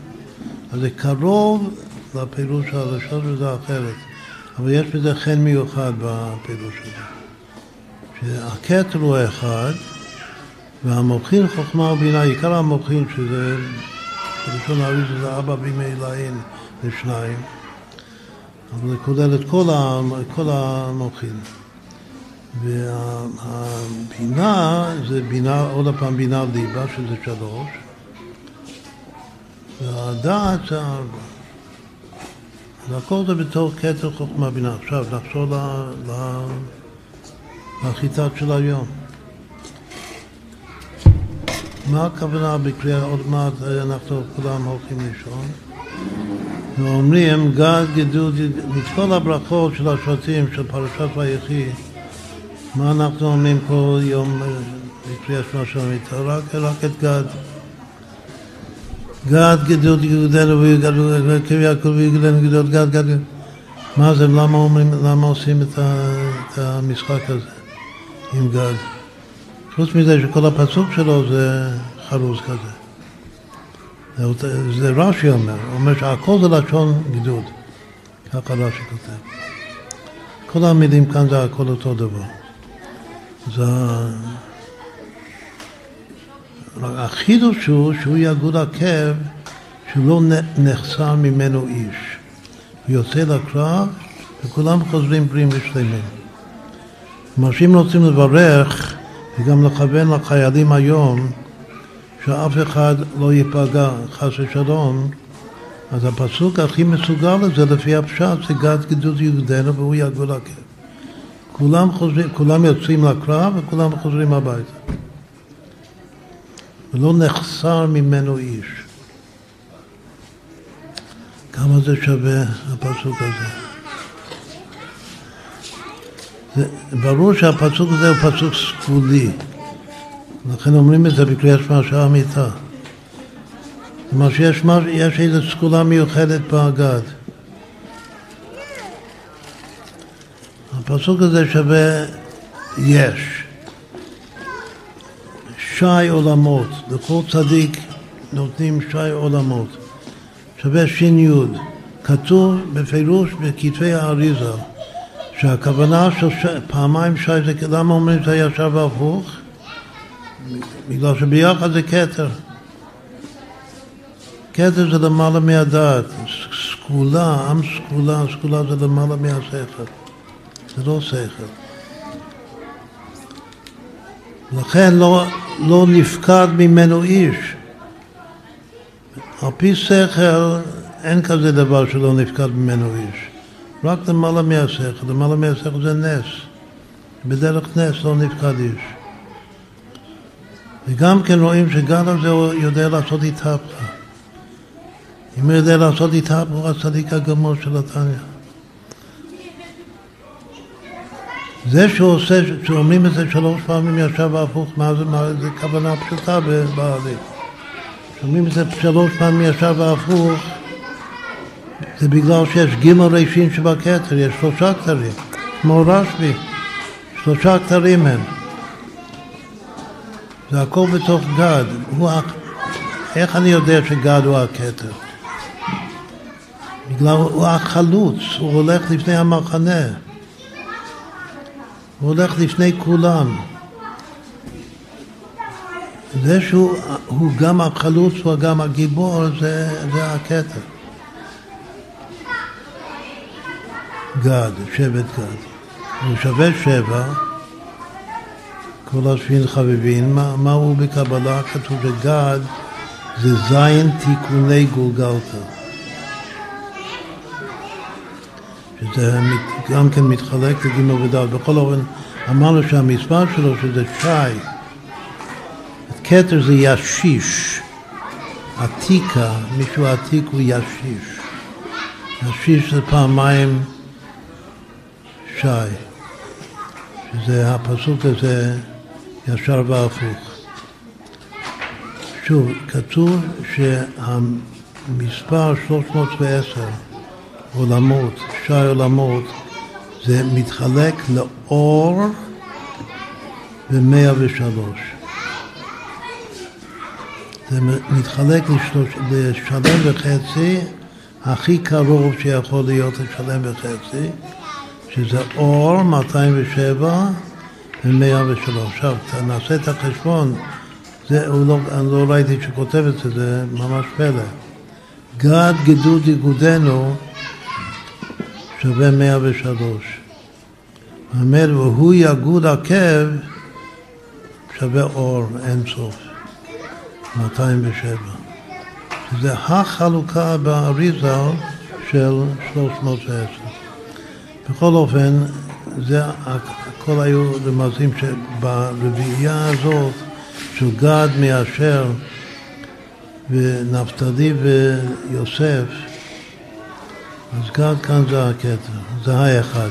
אז זה קרוב לפעילות של הלשון וזה אחרת. אבל יש בזה חן מיוחד בפעילות שלו. שהכתר הוא אחד, והמוחין חוכמה ובינה, עיקר המוחין, שזה, בלשון הארי שזה אבא בימי אלוהים, זה שניים, אבל זה כולל את כל, המוחין. והבינה זה בינה, עוד פעם בינה ליבה, שזה שלוש, והדעת זה ארבע. אז הכל זה בתור כתר חוכמה בינה. עכשיו נחזור לחיטת של היום. מה הכוונה בקריאה, עוד מעט אנחנו כולם הולכים לישון, ואומרים גד גידול, מכל הברכות של השבטים של פרשת ויחי, מה אנחנו אומרים כל יום בקריאה שמע של המיטה? רק, רק את גד. גד גדול יהודנו ויגדלו, יעקב ויגדלנו גדול גד גד. מה זה, למה אומרים, למה עושים את, המשחק הזה עם גד? חוץ מזה שכל הפסוק שלו זה חרוז כזה. זה, זה רש"י אומר, הוא אומר שהכל זה לשון גדוד, ככה רש"י כותב. כל המילים כאן זה הכל אותו דבר. זה... החידוש הוא שהוא יגוד עקב שלא נחסר ממנו איש. הוא יוצא לקרב וכולם חוזרים בריאים ושלמים. כלומר שאם רוצים לברך וגם לכוון לחיילים היום שאף אחד לא ייפגע חס ושלום, אז הפסוק הכי מסוגל לזה לפי הפשט זה גד גדוד יהודנו והוא יגבול הקר. כולם חוזרים, כולם יוצאים לקרב וכולם חוזרים הביתה. ולא נחסר ממנו איש. כמה זה שווה הפסוק הזה? זה, ברור שהפסוק הזה הוא פסוק סגולי, לכן אומרים את זה בקריאת שמע שעה אמיתה. כלומר שיש יש איזו סגולה מיוחדת באגד. הפסוק הזה שווה יש. שי עולמות, לכל צדיק נותנים שי עולמות. שווה ש"י. כתוב בפירוש בכתבי האריזה שהכוונה של ש... פעמיים שי זה למה אומרים שזה ישר והפוך? בגלל שביחד זה כתר. כתר זה למעלה מהדעת, סגולה, עם סגולה, סגולה זה למעלה מהשכל. זה לא שכל. לכן לא, לא נפקד ממנו איש. על פי שכל אין כזה דבר שלא נפקד ממנו איש. רק למעלה מהשכל, למעלה מהשכל זה נס. בדרך נס לא נפקד איש. וגם כן רואים שגל הזה הוא יודע לעשות התהפכה. אם הוא יודע לעשות התהפכה, הוא הצדיק הגמור של התניא. זה שהוא עושה, שאומרים את זה שלוש פעמים ישר והפוך, מה זה, מה זה כוונה פשוטה בעלי. שאומרים את זה שלוש פעמים ישר והפוך, זה בגלל שיש גימל רישין שבכתר, יש שלושה כתרים, כמו רשב"י, שלושה כתרים הם. זה הכל בתוך גד. הוא, איך אני יודע שגד הוא הכתר? בגלל הוא החלוץ, הוא הולך לפני המחנה. הוא הולך לפני כולם. זה שהוא גם החלוץ וגם הגיבור, זה, זה הכתר. גד, שבט גד. הוא שווה שבע, כל השביעין חביבין. מה, מה הוא בקבלה? כתוב שגד זה זין תיקוני גולגלתא. שזה גם כן מתחלק לגימל ודל. בכל אופן, אמרנו שהמספר שלו שזה שי. כתר זה ישיש. עתיקה, מישהו עתיק הוא ישיש. ישיש זה פעמיים שי. שזה הפסוק הזה ישר והפוך. שוב, כתוב שהמספר 310 עולמות, שי עולמות, זה מתחלק לאור במאה ושלוש. זה מתחלק לשלוש, לשלם וחצי, הכי קרוב שיכול להיות לשלם וחצי, שזה אור 207 ו-103. עכשיו, נעשה את החשבון, זה, לא, אני לא ראיתי שכותב את זה, זה ממש פלא. גד גדוד איגודנו שווה 103. אומר, והוא יגוד עקב שווה אור אין סוף, 207. שזה החלוקה באריזה של 310. בכל אופן, זה הכל היו רמזים שברביעייה הזאת של גד מאשר ונפתלי ויוסף אז גם כאן זה הקטע, זה האחד.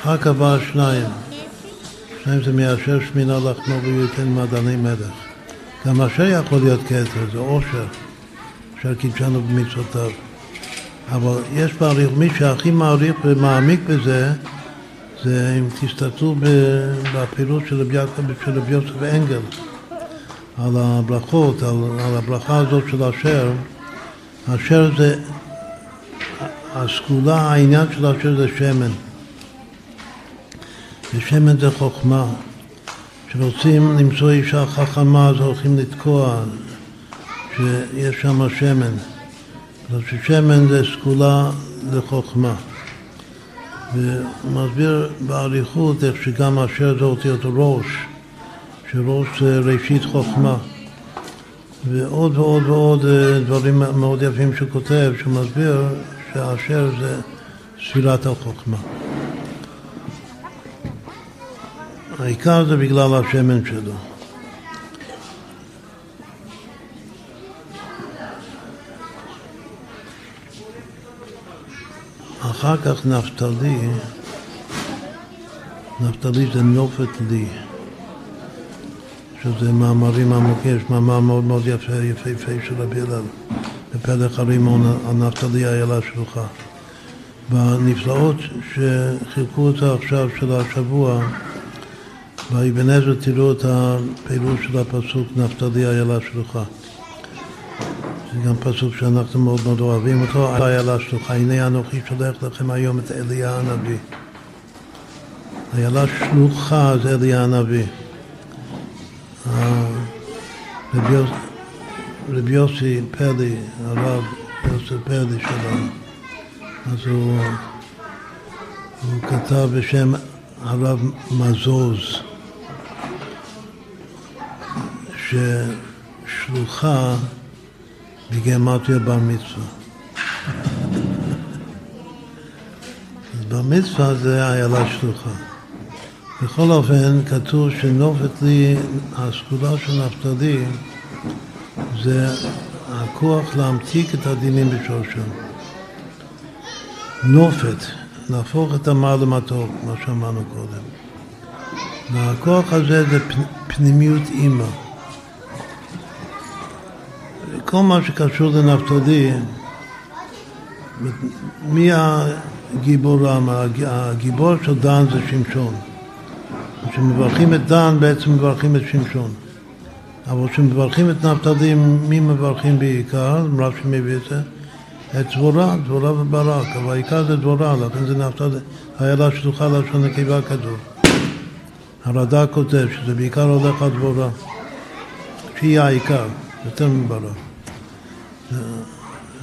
אחר כך בא שניים. שניים זה מיישר שמינה לחמו וייתן מדעני מלך. גם אשר יכול להיות כתר, זה עושר, אשר קידשנו במצוותיו. אבל יש בעריך, מי שהכי מעריך ומעמיק בזה, זה אם תסתכלו בפעילות של רבי יוסף אנגל, על הברכות, על, על הברכה הזאת של אשר, אשר זה, הסגולה, העניין של אשר זה שמן. ושמן זה חוכמה. כשרוצים למצוא אישה חכמה אז הולכים לתקוע שיש שם שמן. אז ששמן זה סגולה לחוכמה. והוא מסביר באריכות איך שגם אשר זה אותיות ראש, שראש זה ראשית חוכמה. ועוד ועוד ועוד אה, דברים מאוד יפים שהוא כותב, שהוא מסביר שהאשר זה ספירת החוכמה. העיקר זה בגלל השמן שלו. אחר כך נפתלי, נפתלי זה נופת לי, שזה מאמרים עמוקים, יש מאמר מאוד מאוד יפה, יפהפה של רבי אלעזר, בפלח הרימון על נפתלי איילה שלוחה. בנפלאות שחילקו אותה עכשיו של השבוע, באבן עזרא תראו את הפעילות של הפסוק נפתלי איילה שלוחה. זה גם פסוק שאנחנו מאוד מאוד אוהבים אותו, איילה שלוחה, הנה אנוכי שולח לכם היום את אליה הנביא. איילה שלוחה זה אליה הנביא. רבי יוסי פרדי, הרב יוסי פרדי שלנו, אז הוא, הוא כתב בשם הרב מזוז, ששלוחה בגימטריה בר מצווה. אז בר מצווה זה איילה שלוחה. בכל אופן, כתוב שנופת לי, הסגולה של נפתלי זה הכוח להמתיק את הדינים בשורשם. נופת, להפוך את המר למתוק, מה שאמרנו קודם. והכוח הזה זה פנימיות אימא. כל מה שקשור לנפתלי, מי הגיבור? הגיבור של דן זה שמשון. כשמברכים את דן בעצם מברכים את שמשון. אבל כשמברכים את נפתלי, מי מברכים בעיקר? רב שמביא את זה? את דבורה, דבורה וברק, אבל העיקר זה דבורה, לכן זה נפתלי, היה שלוחה לשון נקבה כדור. הרד"ק כותב שזה בעיקר הולך על דבורה, שהיא העיקר, יותר מברק.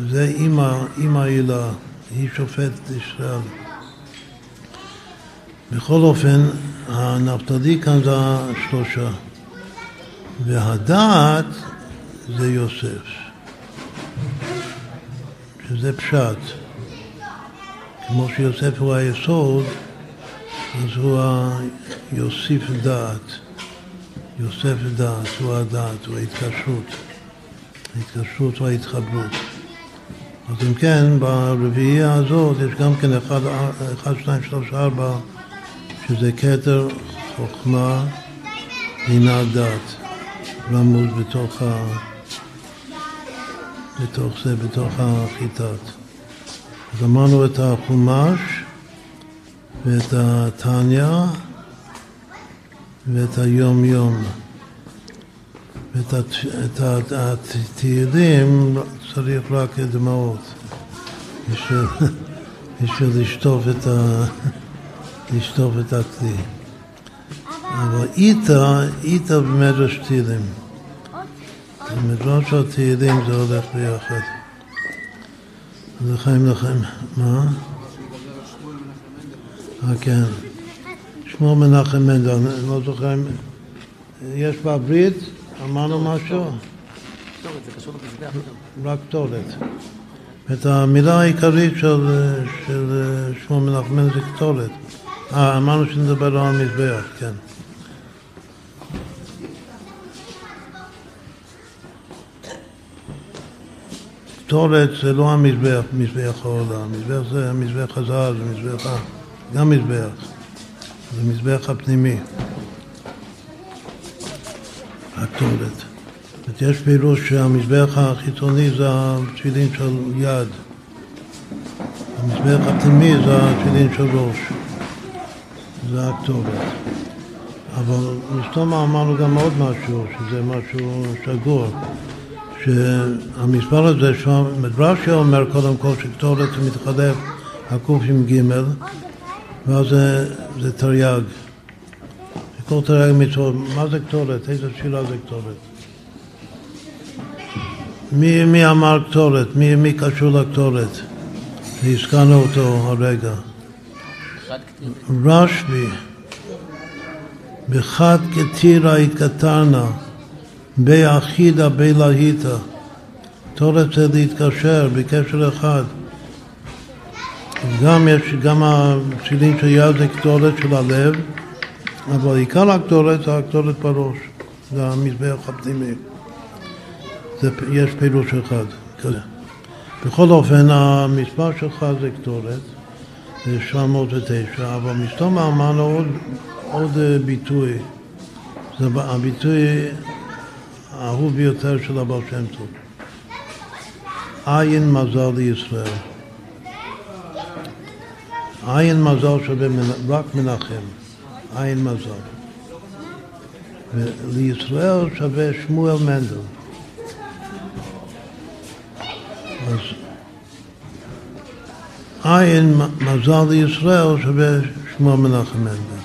זה אימא, אימא הילה, היא שופטת ישראל. בכל אופן, הנפתלי כאן זה השלושה. והדעת זה יוסף, שזה פשט. כמו שיוסף הוא היסוד, אז הוא יוסיף דעת. יוסף דעת, הוא הדעת, הוא ההתקשרות. ההתקשרות וההתחברות. אז אם כן, ברביעייה הזאת יש גם כן 1, 2, 3, 4, שזה כתר, חוכמה, בינה דת, רמוז בתוך, ה... בתוך זה, בתוך החיטת. אז אמרנו את החומש ואת התניא ואת היום-יום. ואת התהילים צריך רק דמעות בשביל לשטוף את, ה, לשטוף את הכלי. אבל איתה, איתה במדרש תהילים. במדרש התהילים זה הולך ביחד. לחיים לחיים, מה? אה, כן. שמואל מנחם מנדל, אני לא זוכר, יש בברית אמרנו משהו? רק קטורת. את המילה העיקרית של, של שמו מנחמן זה קטורת. אה, אמרנו שנדבר על המזבח, כן. קטורת זה לא המזבח, מזבח העולם, מזבח זה המזבח הזהב, זה מזבח, גם מזבח, זה מזבח הפנימי. הקטורת. יש פירוש שהמזבח החיצוני זה התפילין של יד, המזבח הפנימי זה התפילין של ראש, זה הכתובת. אבל מסתום אמרנו גם עוד משהו, שזה משהו שגור, שהמספר הזה, מדרשי אומר קודם כל שכתורת מתחלף הקוף עם גימל, ואז זה, זה תרי"ג. כל תרי"ג מצוות, מה זה קטורת? איזה תפילה זה קטורת? מי, מי אמר קטורת? מי, מי קשור לקטורת? הזכרנו אותו הרגע. רשב"י, בחד כתירא התקטרנה, ביחידה בלהיטה. תורת זה להתקשר בקשר אחד. גם יש, גם הפסילים של יד זה קטורת של הלב, אבל עיקר הקטורת זה הקטורת בראש, זה המזבח הפנימי. יש פירוש אחד כזה. בכל אופן, המספר שלך זה קטורת, זה 709, אבל מסתום אמרנו עוד, עוד ביטוי, זה הביטוי האהוב ביותר של הבעל שם טוב. עין מזל לישראל. עין מזל שווה רק מנחם, עין מזל. ולישראל שווה שמואל מנדל. אז עין מזל לישראל שווה שמואל מנחם מנדל.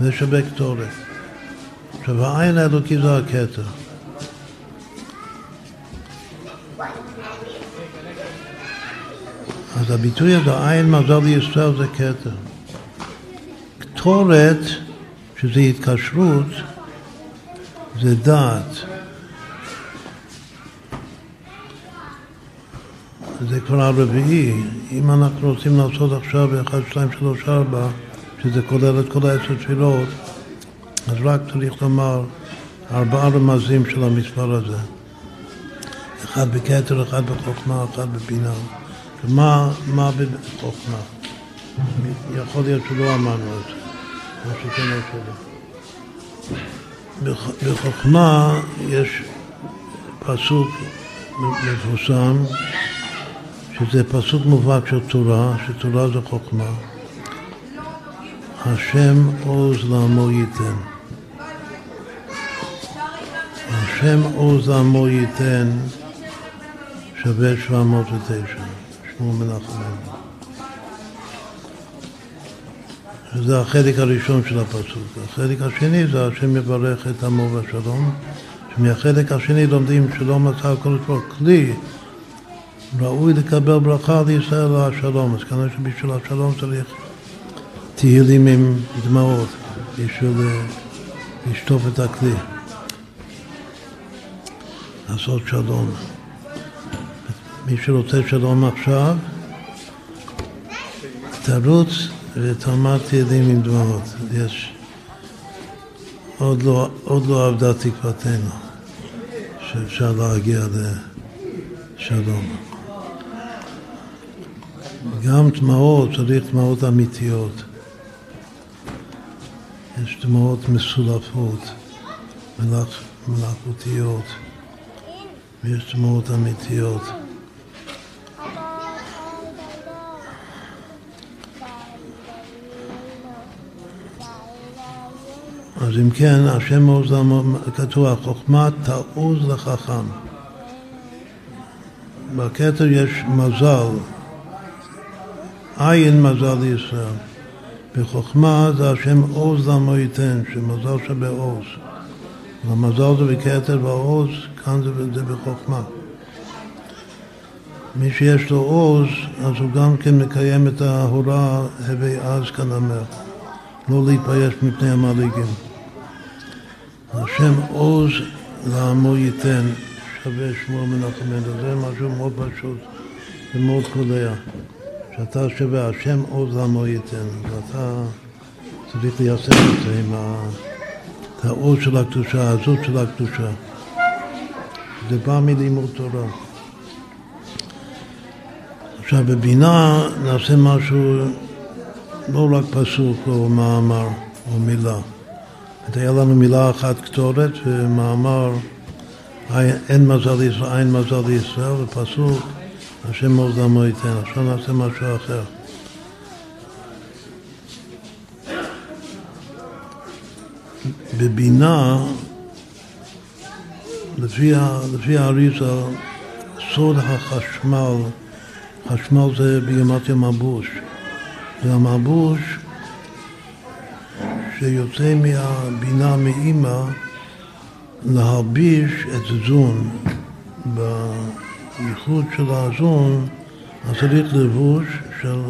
זה שווה קטורת. עכשיו העין האלוקי זה הכתר. אז הביטוי הזה, עין מזל לישראל זה כתר. קטורת, שזה התקשרות, זה דעת. זה כבר הרביעי. אם אנחנו רוצים לעשות עכשיו 1, 2, 3, 4, שזה כולל את כל העשר תפילות, אז רק צריך לומר ארבעה רמזים של המספר הזה. אחד בכתר, אחד בחוכמה, אחד בבינה. מה, מה בחוכמה? יכול להיות שלא אמרנו את זה, מה שכן לא. בחוכמה יש פסוק מפורסם, שזה פסוק מובהק של תורה, שתורה זה חוכמה. השם עוז לעמו ייתן. השם עוז לעמו ייתן שווה 709. כמו מנחם זה החלק הראשון של הפסוק. החלק השני זה השם יברך את עמו בשלום. שמהחלק השני לומדים שלא מצא הקדוש ברוך כלי ראוי לקבל ברכה לישראל השלום. אז כנראה שבשביל השלום צריך תהילים עם דמעות בשביל אה, לשטוף את הכלי, לעשות שלום. מי שרוצה שלום עכשיו, תרוץ ותלמד תהילים עם דמעות. יש... עוד לא, עוד לא עבדה תקוותנו, שאפשר להגיע לשלום. גם דמעות, צריך דמעות אמיתיות. יש דמעות מסולפות, מלאכותיות, ויש דמעות אמיתיות. אז אם כן, השם עוז, כתוב, החוכמה תעוז לחכם. בכתר יש מזל, עין מזל לישראל. בחוכמה זה השם עוז למו ייתן, שמזל שווה עוז. המזל זה בכתר והעוז, כאן זה, זה בחוכמה. מי שיש לו עוז, אז הוא גם כן מקיים את ההוראה הווי אז כנאמר, לא להתבייש מפני המלאגים. השם עוז לעמו ייתן, שווה שמו מנחם זה משהו מאוד פשוט ומאוד קולע. שאתה שווה, השם עוז לעמו ייתן, ואתה צריך ליישם את זה עם העוז של הקדושה, העזות של הקדושה. זה בא מלימוד תורה. עכשיו בבינה נעשה משהו, לא רק פסוק או מאמר או מילה. היה לנו מילה אחת קטורת ומאמר אין מזל לישראל, אין מזל לישראל, ופסוק השם עוז לעמו ייתן. עכשיו נעשה משהו אחר. בבינה, לפי, לפי האריזה, סוד החשמל, חשמל זה בימת מבוש. זה המבוש שיוצא מהבינה מאימא להלביש את זון. בייחוד של הזון, אז צריך לבוש של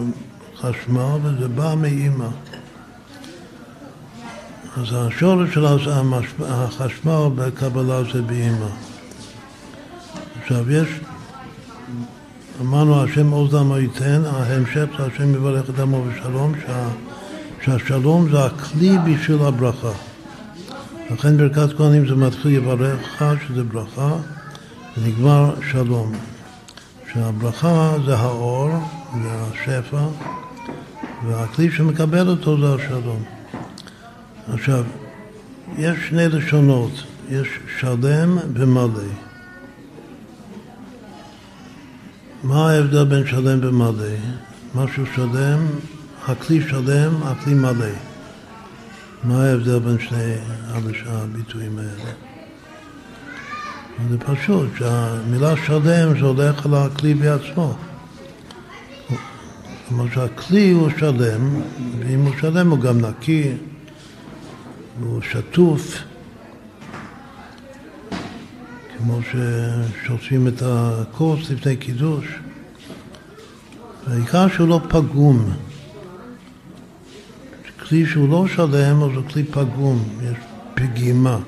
חשמל וזה בא מאימא. אז השורש של החשמל בקבלה זה באימא. עכשיו יש, אמרנו השם עוז דמו ייתן, ההמשך זה השם יברך את עמו בשלום, שה, שהשלום זה הכלי בשביל הברכה. לכן ברכת כהנים זה מתחיל יברכך, שזה ברכה, ונגמר שלום. שהברכה זה האור, זה השפע, והכלי שמקבל אותו זה השלום. עכשיו, יש שני לשונות, יש שלם ומלא. מה ההבדל בין שלם ומלא? משהו שלם, הכלי שלם, הכלי מלא. מה ההבדל בין שני הביטויים האלה? זה פשוט, שהמילה שלם זה הולך על הכלי בעצמו. כלומר שהכלי הוא שלם, ואם הוא שלם הוא גם נקי, והוא שטוף, כמו ששוטפים את הכוס לפני קידוש. והעיקר שהוא לא פגום. כלי שהוא לא שלם, אז הוא כלי פגום, יש פגימה.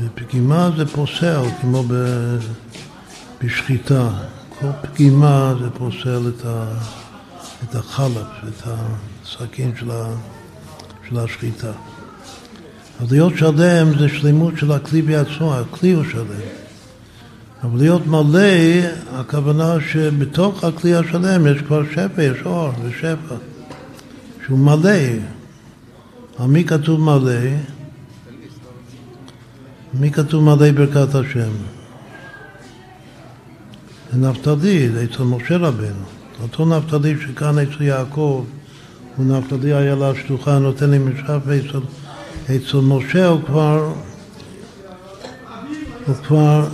ופגימה זה פוסל, כמו בשחיטה. כל פגימה זה פוסל את, ה, את החלב, את הסכין של, ה, של השחיטה. אז להיות שלם זה שלמות של הכלי בעצמו, הכלי הוא שלם. אבל להיות מלא, הכוונה שבתוך הכלי השלם יש כבר שפע, יש אור ושפע, שהוא מלא. על מי כתוב מלא? מי כתוב מלא ברכת השם? זה נפתלי, אצל משה רבנו. אותו נפתלי שכאן אצל יעקב, הוא נפתלי איילה שלוחה, נותן לי משאף אצל, אצל משה הוא כבר, הוא כבר,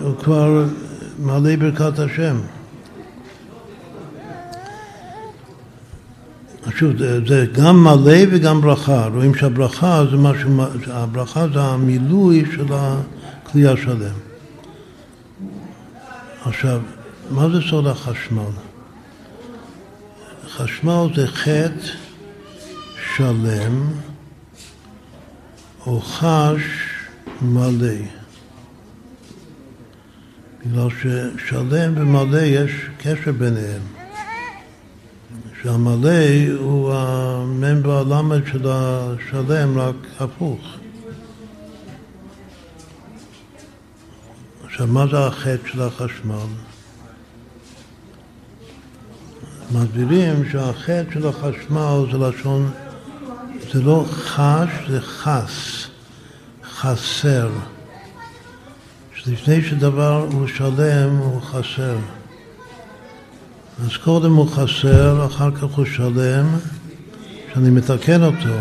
הוא כבר מלא ברכת השם. שוב, זה, זה גם מלא וגם ברכה. רואים שהברכה זה משהו, הברכה זה המילוי של הכלי השלם. עכשיו, מה זה סוד החשמל? חשמל זה חטא שלם או חש מלא. בגלל ששלם ומלא יש קשר ביניהם. שהמלא הוא המ"ם והלמ"ד של השלם, רק הפוך. עכשיו, מה זה החטא של החשמל? מסבירים שהחטא של החשמל זה לשון, זה לא חש, זה חס, חסר. שלפני שדבר הוא שלם, הוא חסר. אז קודם הוא חסר, אחר כך הוא שלם, שאני מתקן אותו,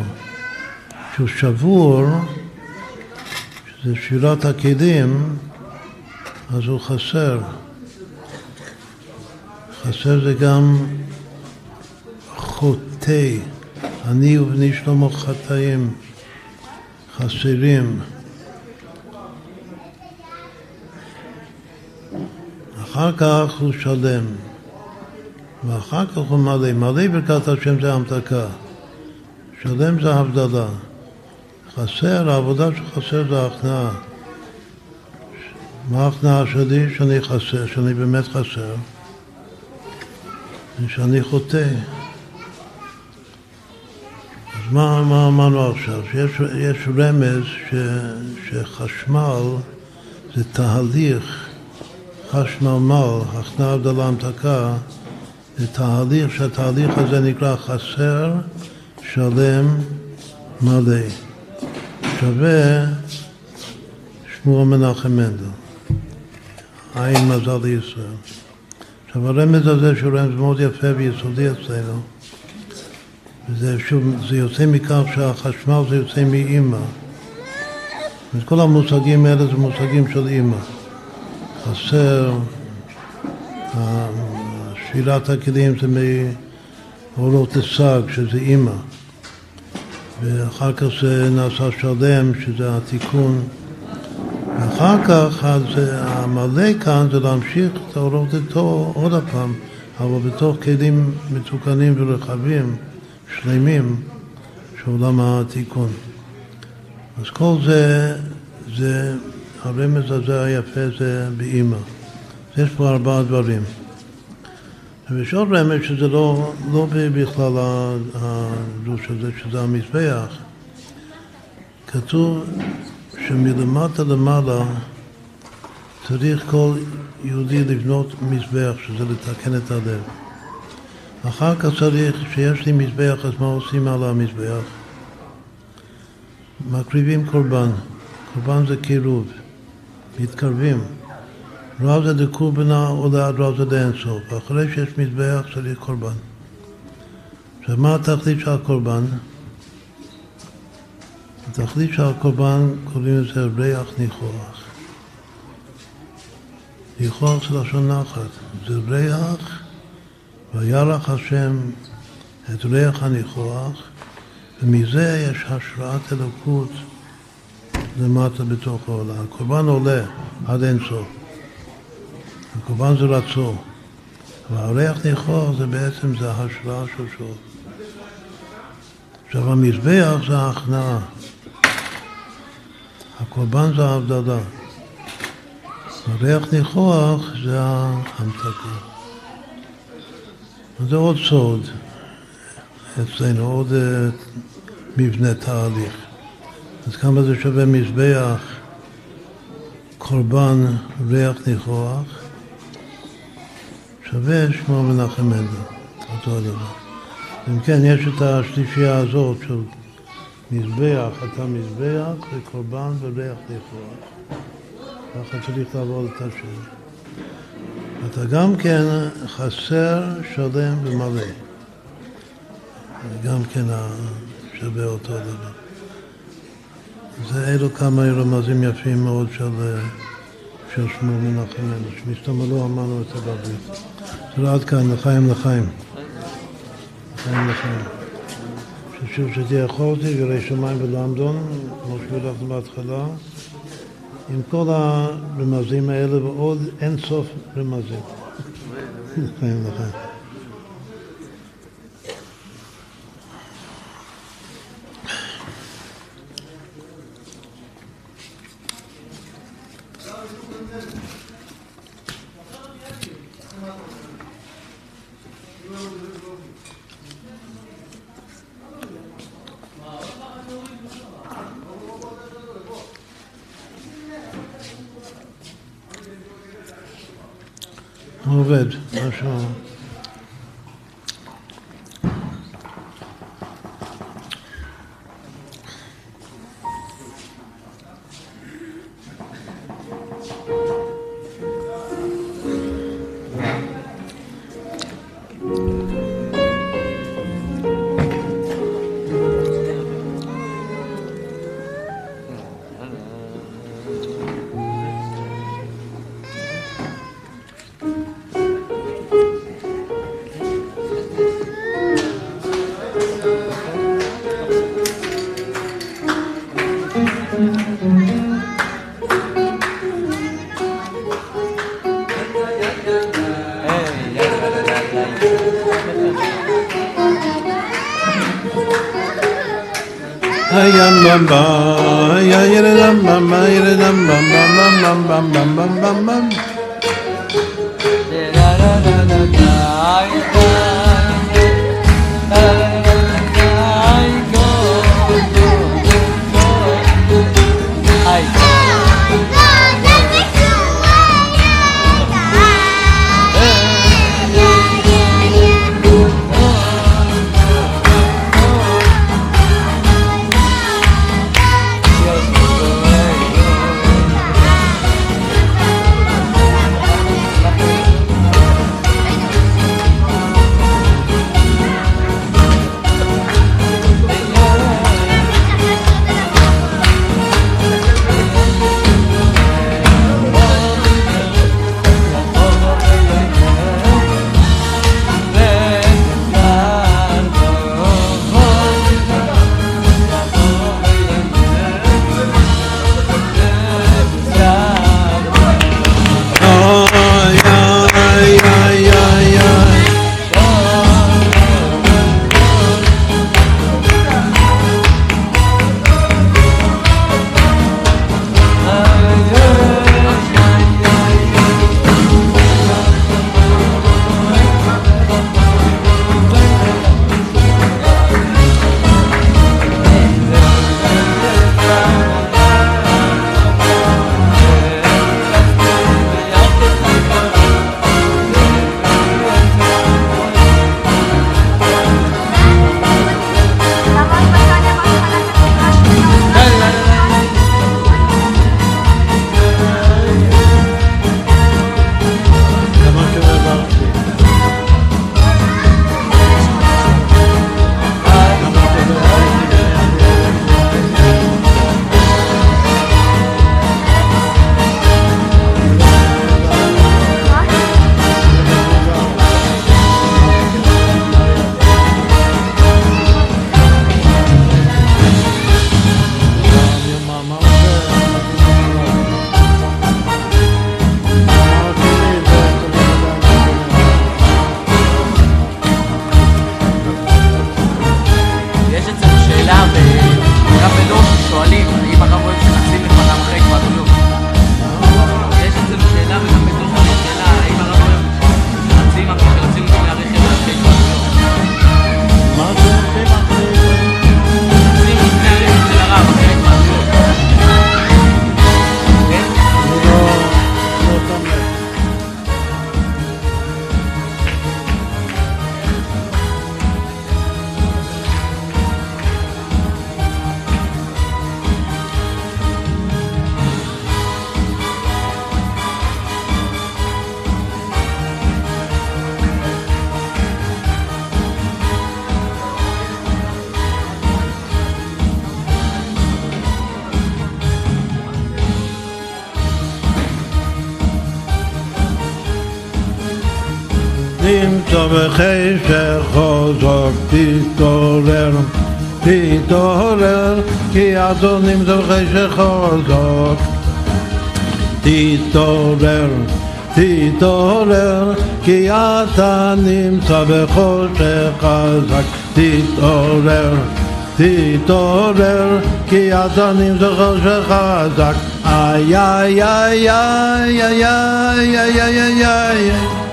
שהוא שבור, שזה שירת הכלים, אז הוא חסר. חסר זה גם חוטא, אני ובני שלמה חטאים, חסרים. אחר כך הוא שלם. ואחר כך הוא מלא. מלא ברכת השם זה המתקה. שלם זה הבדלה. חסר, העבודה שחסר זה ההכנעה. מה ההכנעה שלי? שאני חסר, שאני באמת חסר. שאני חוטא. אז מה, מה אמרנו עכשיו? שיש רמז ש, שחשמל זה תהליך, חשמל, הכנעה, הבדלה, המתקה, זה תהליך שהתהליך הזה נקרא חסר, שלם, מלא. שווה שמואל מנחם מנדל. עין מזל לישראל. עכשיו הרמז הזה שהוא רמז מאוד יפה ויסודי אצלנו, וזה שוב, זה יוצא מכך שהחשמל זה יוצא מאימא. כל המושגים האלה זה מושגים של אימא. חסר, שבירת הכלים זה מאורות הסג, שזה אימא. ואחר כך זה נעשה שלם, שזה התיקון. ואחר כך אז המלא כאן זה להמשיך את האורות איתו עוד פעם, אבל בתוך כלים מתוקנים ורחבים, שלמים של עולם התיקון. אז כל זה, זה הרמז הזה היפה זה באימא. יש פה ארבעה דברים. ויש עוד רמז שזה לא, לא בכלל הדרוש הזה, שזה המזבח. כתוב שמלמטה למעלה צריך כל יהודי לבנות מזבח, שזה לתקן את הלב. אחר כך צריך, כשיש לי מזבח, אז מה עושים על המזבח? מקריבים קורבן. קורבן זה קירוב. מתקרבים. רב זה דקורבנה עד רב זה לאינסוף. אחרי שיש מזבח צריך קורבן. עכשיו, מה התכלית של הקורבן? התכלית של הקורבן קוראים לזה ריח ניחוח. ניחוח זה לשון נחת. זה ריח, וירח השם את ריח הניחוח, ומזה יש השראת אלוקות למטה בתוך העולם. הקורבן עולה עד אינסוף. הקורבן זה רצון. והריח ניחוח זה בעצם זה ההשראה של שוב. עכשיו המזבח זה ההכנעה. הקורבן זה ההבדלה. הריח ניחוח זה ההמתקה. זה עוד סוד אצלנו, עוד uh, מבנה תהליך. אז כמה זה שווה מזבח, קורבן, ריח ניחוח, שווה שמו מנחם מנדל, אותו הדבר. אם כן, יש את השלישייה הזאת של מזבח, אתה מזבח, וקורבן וריח ניחוח. ככה צריך לעבור את השם. אתה גם כן חסר, שלם ומלא. גם כן שווה אותו דבר. זה אלו כמה רמזים יפים מאוד של, של שמואל מנחם מנדל, שמסתמלו אמרנו את הבבלי. זה עד כאן, לחיים לחיים. לחיים לחיים. ששוב שתהיה יכולתי וירא שמיים ולמדון, כמו שהולכנו בהתחלה. עם כל הרמזים האלה ועוד אין סוף רמזים. לחיים לחיים. עובד, משהו... תתעורר כי אתה נמצא בחשך חוזק תתעורר תתעורר כי אתה נמצא בחושך חזק תתעורר תתעורר כי אתה נמצא בחושך חזק איי איי איי איי איי איי איי איי איי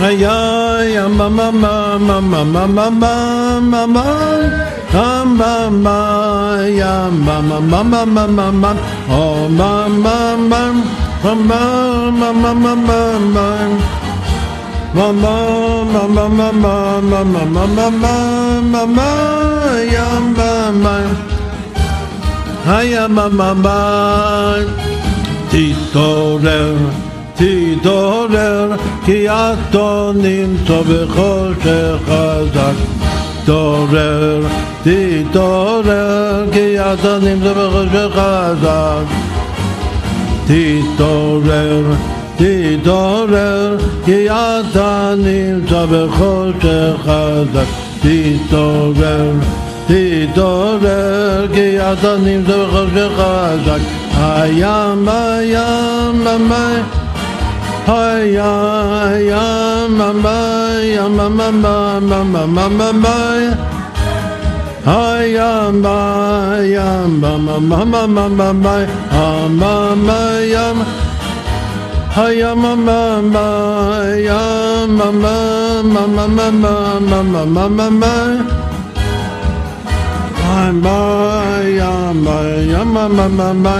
Ayaya mama mama mama mama mama mama ya mama mama mama mama oh mama mama mama mama mama mama mama mama mama mama mama ya mama Ayaya mama mama. Tito תתעורר כי אתה נמצא בחושך חזק. תתעורר, תתעורר, כי אתה נמצא בחושך חזק. תתעורר, תתעורר, כי אתה נמצא בחושך חזק. תתעורר, תתעורר, כי אתה נמצא בחושך חזק. הים, הים, המים Hi ya mama ya mama mama mama mama Hi ya ma ya mama mama mama mama mama Mama ya mama Hi ya mama mama ya mama mama mama mama mama mama Hi ma ya ma ya mama mama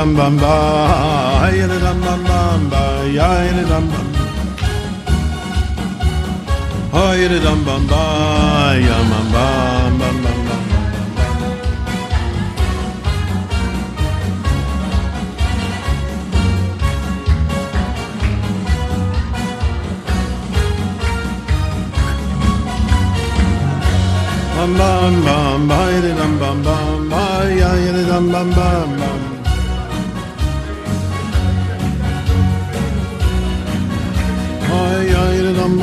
dam bam ba hayır dam bam bam ba hayır dam bam hayır dam bam ba ya bam bam bam bam bam bam bam bam bam bam bam bam bam bam bam bam.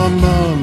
on love.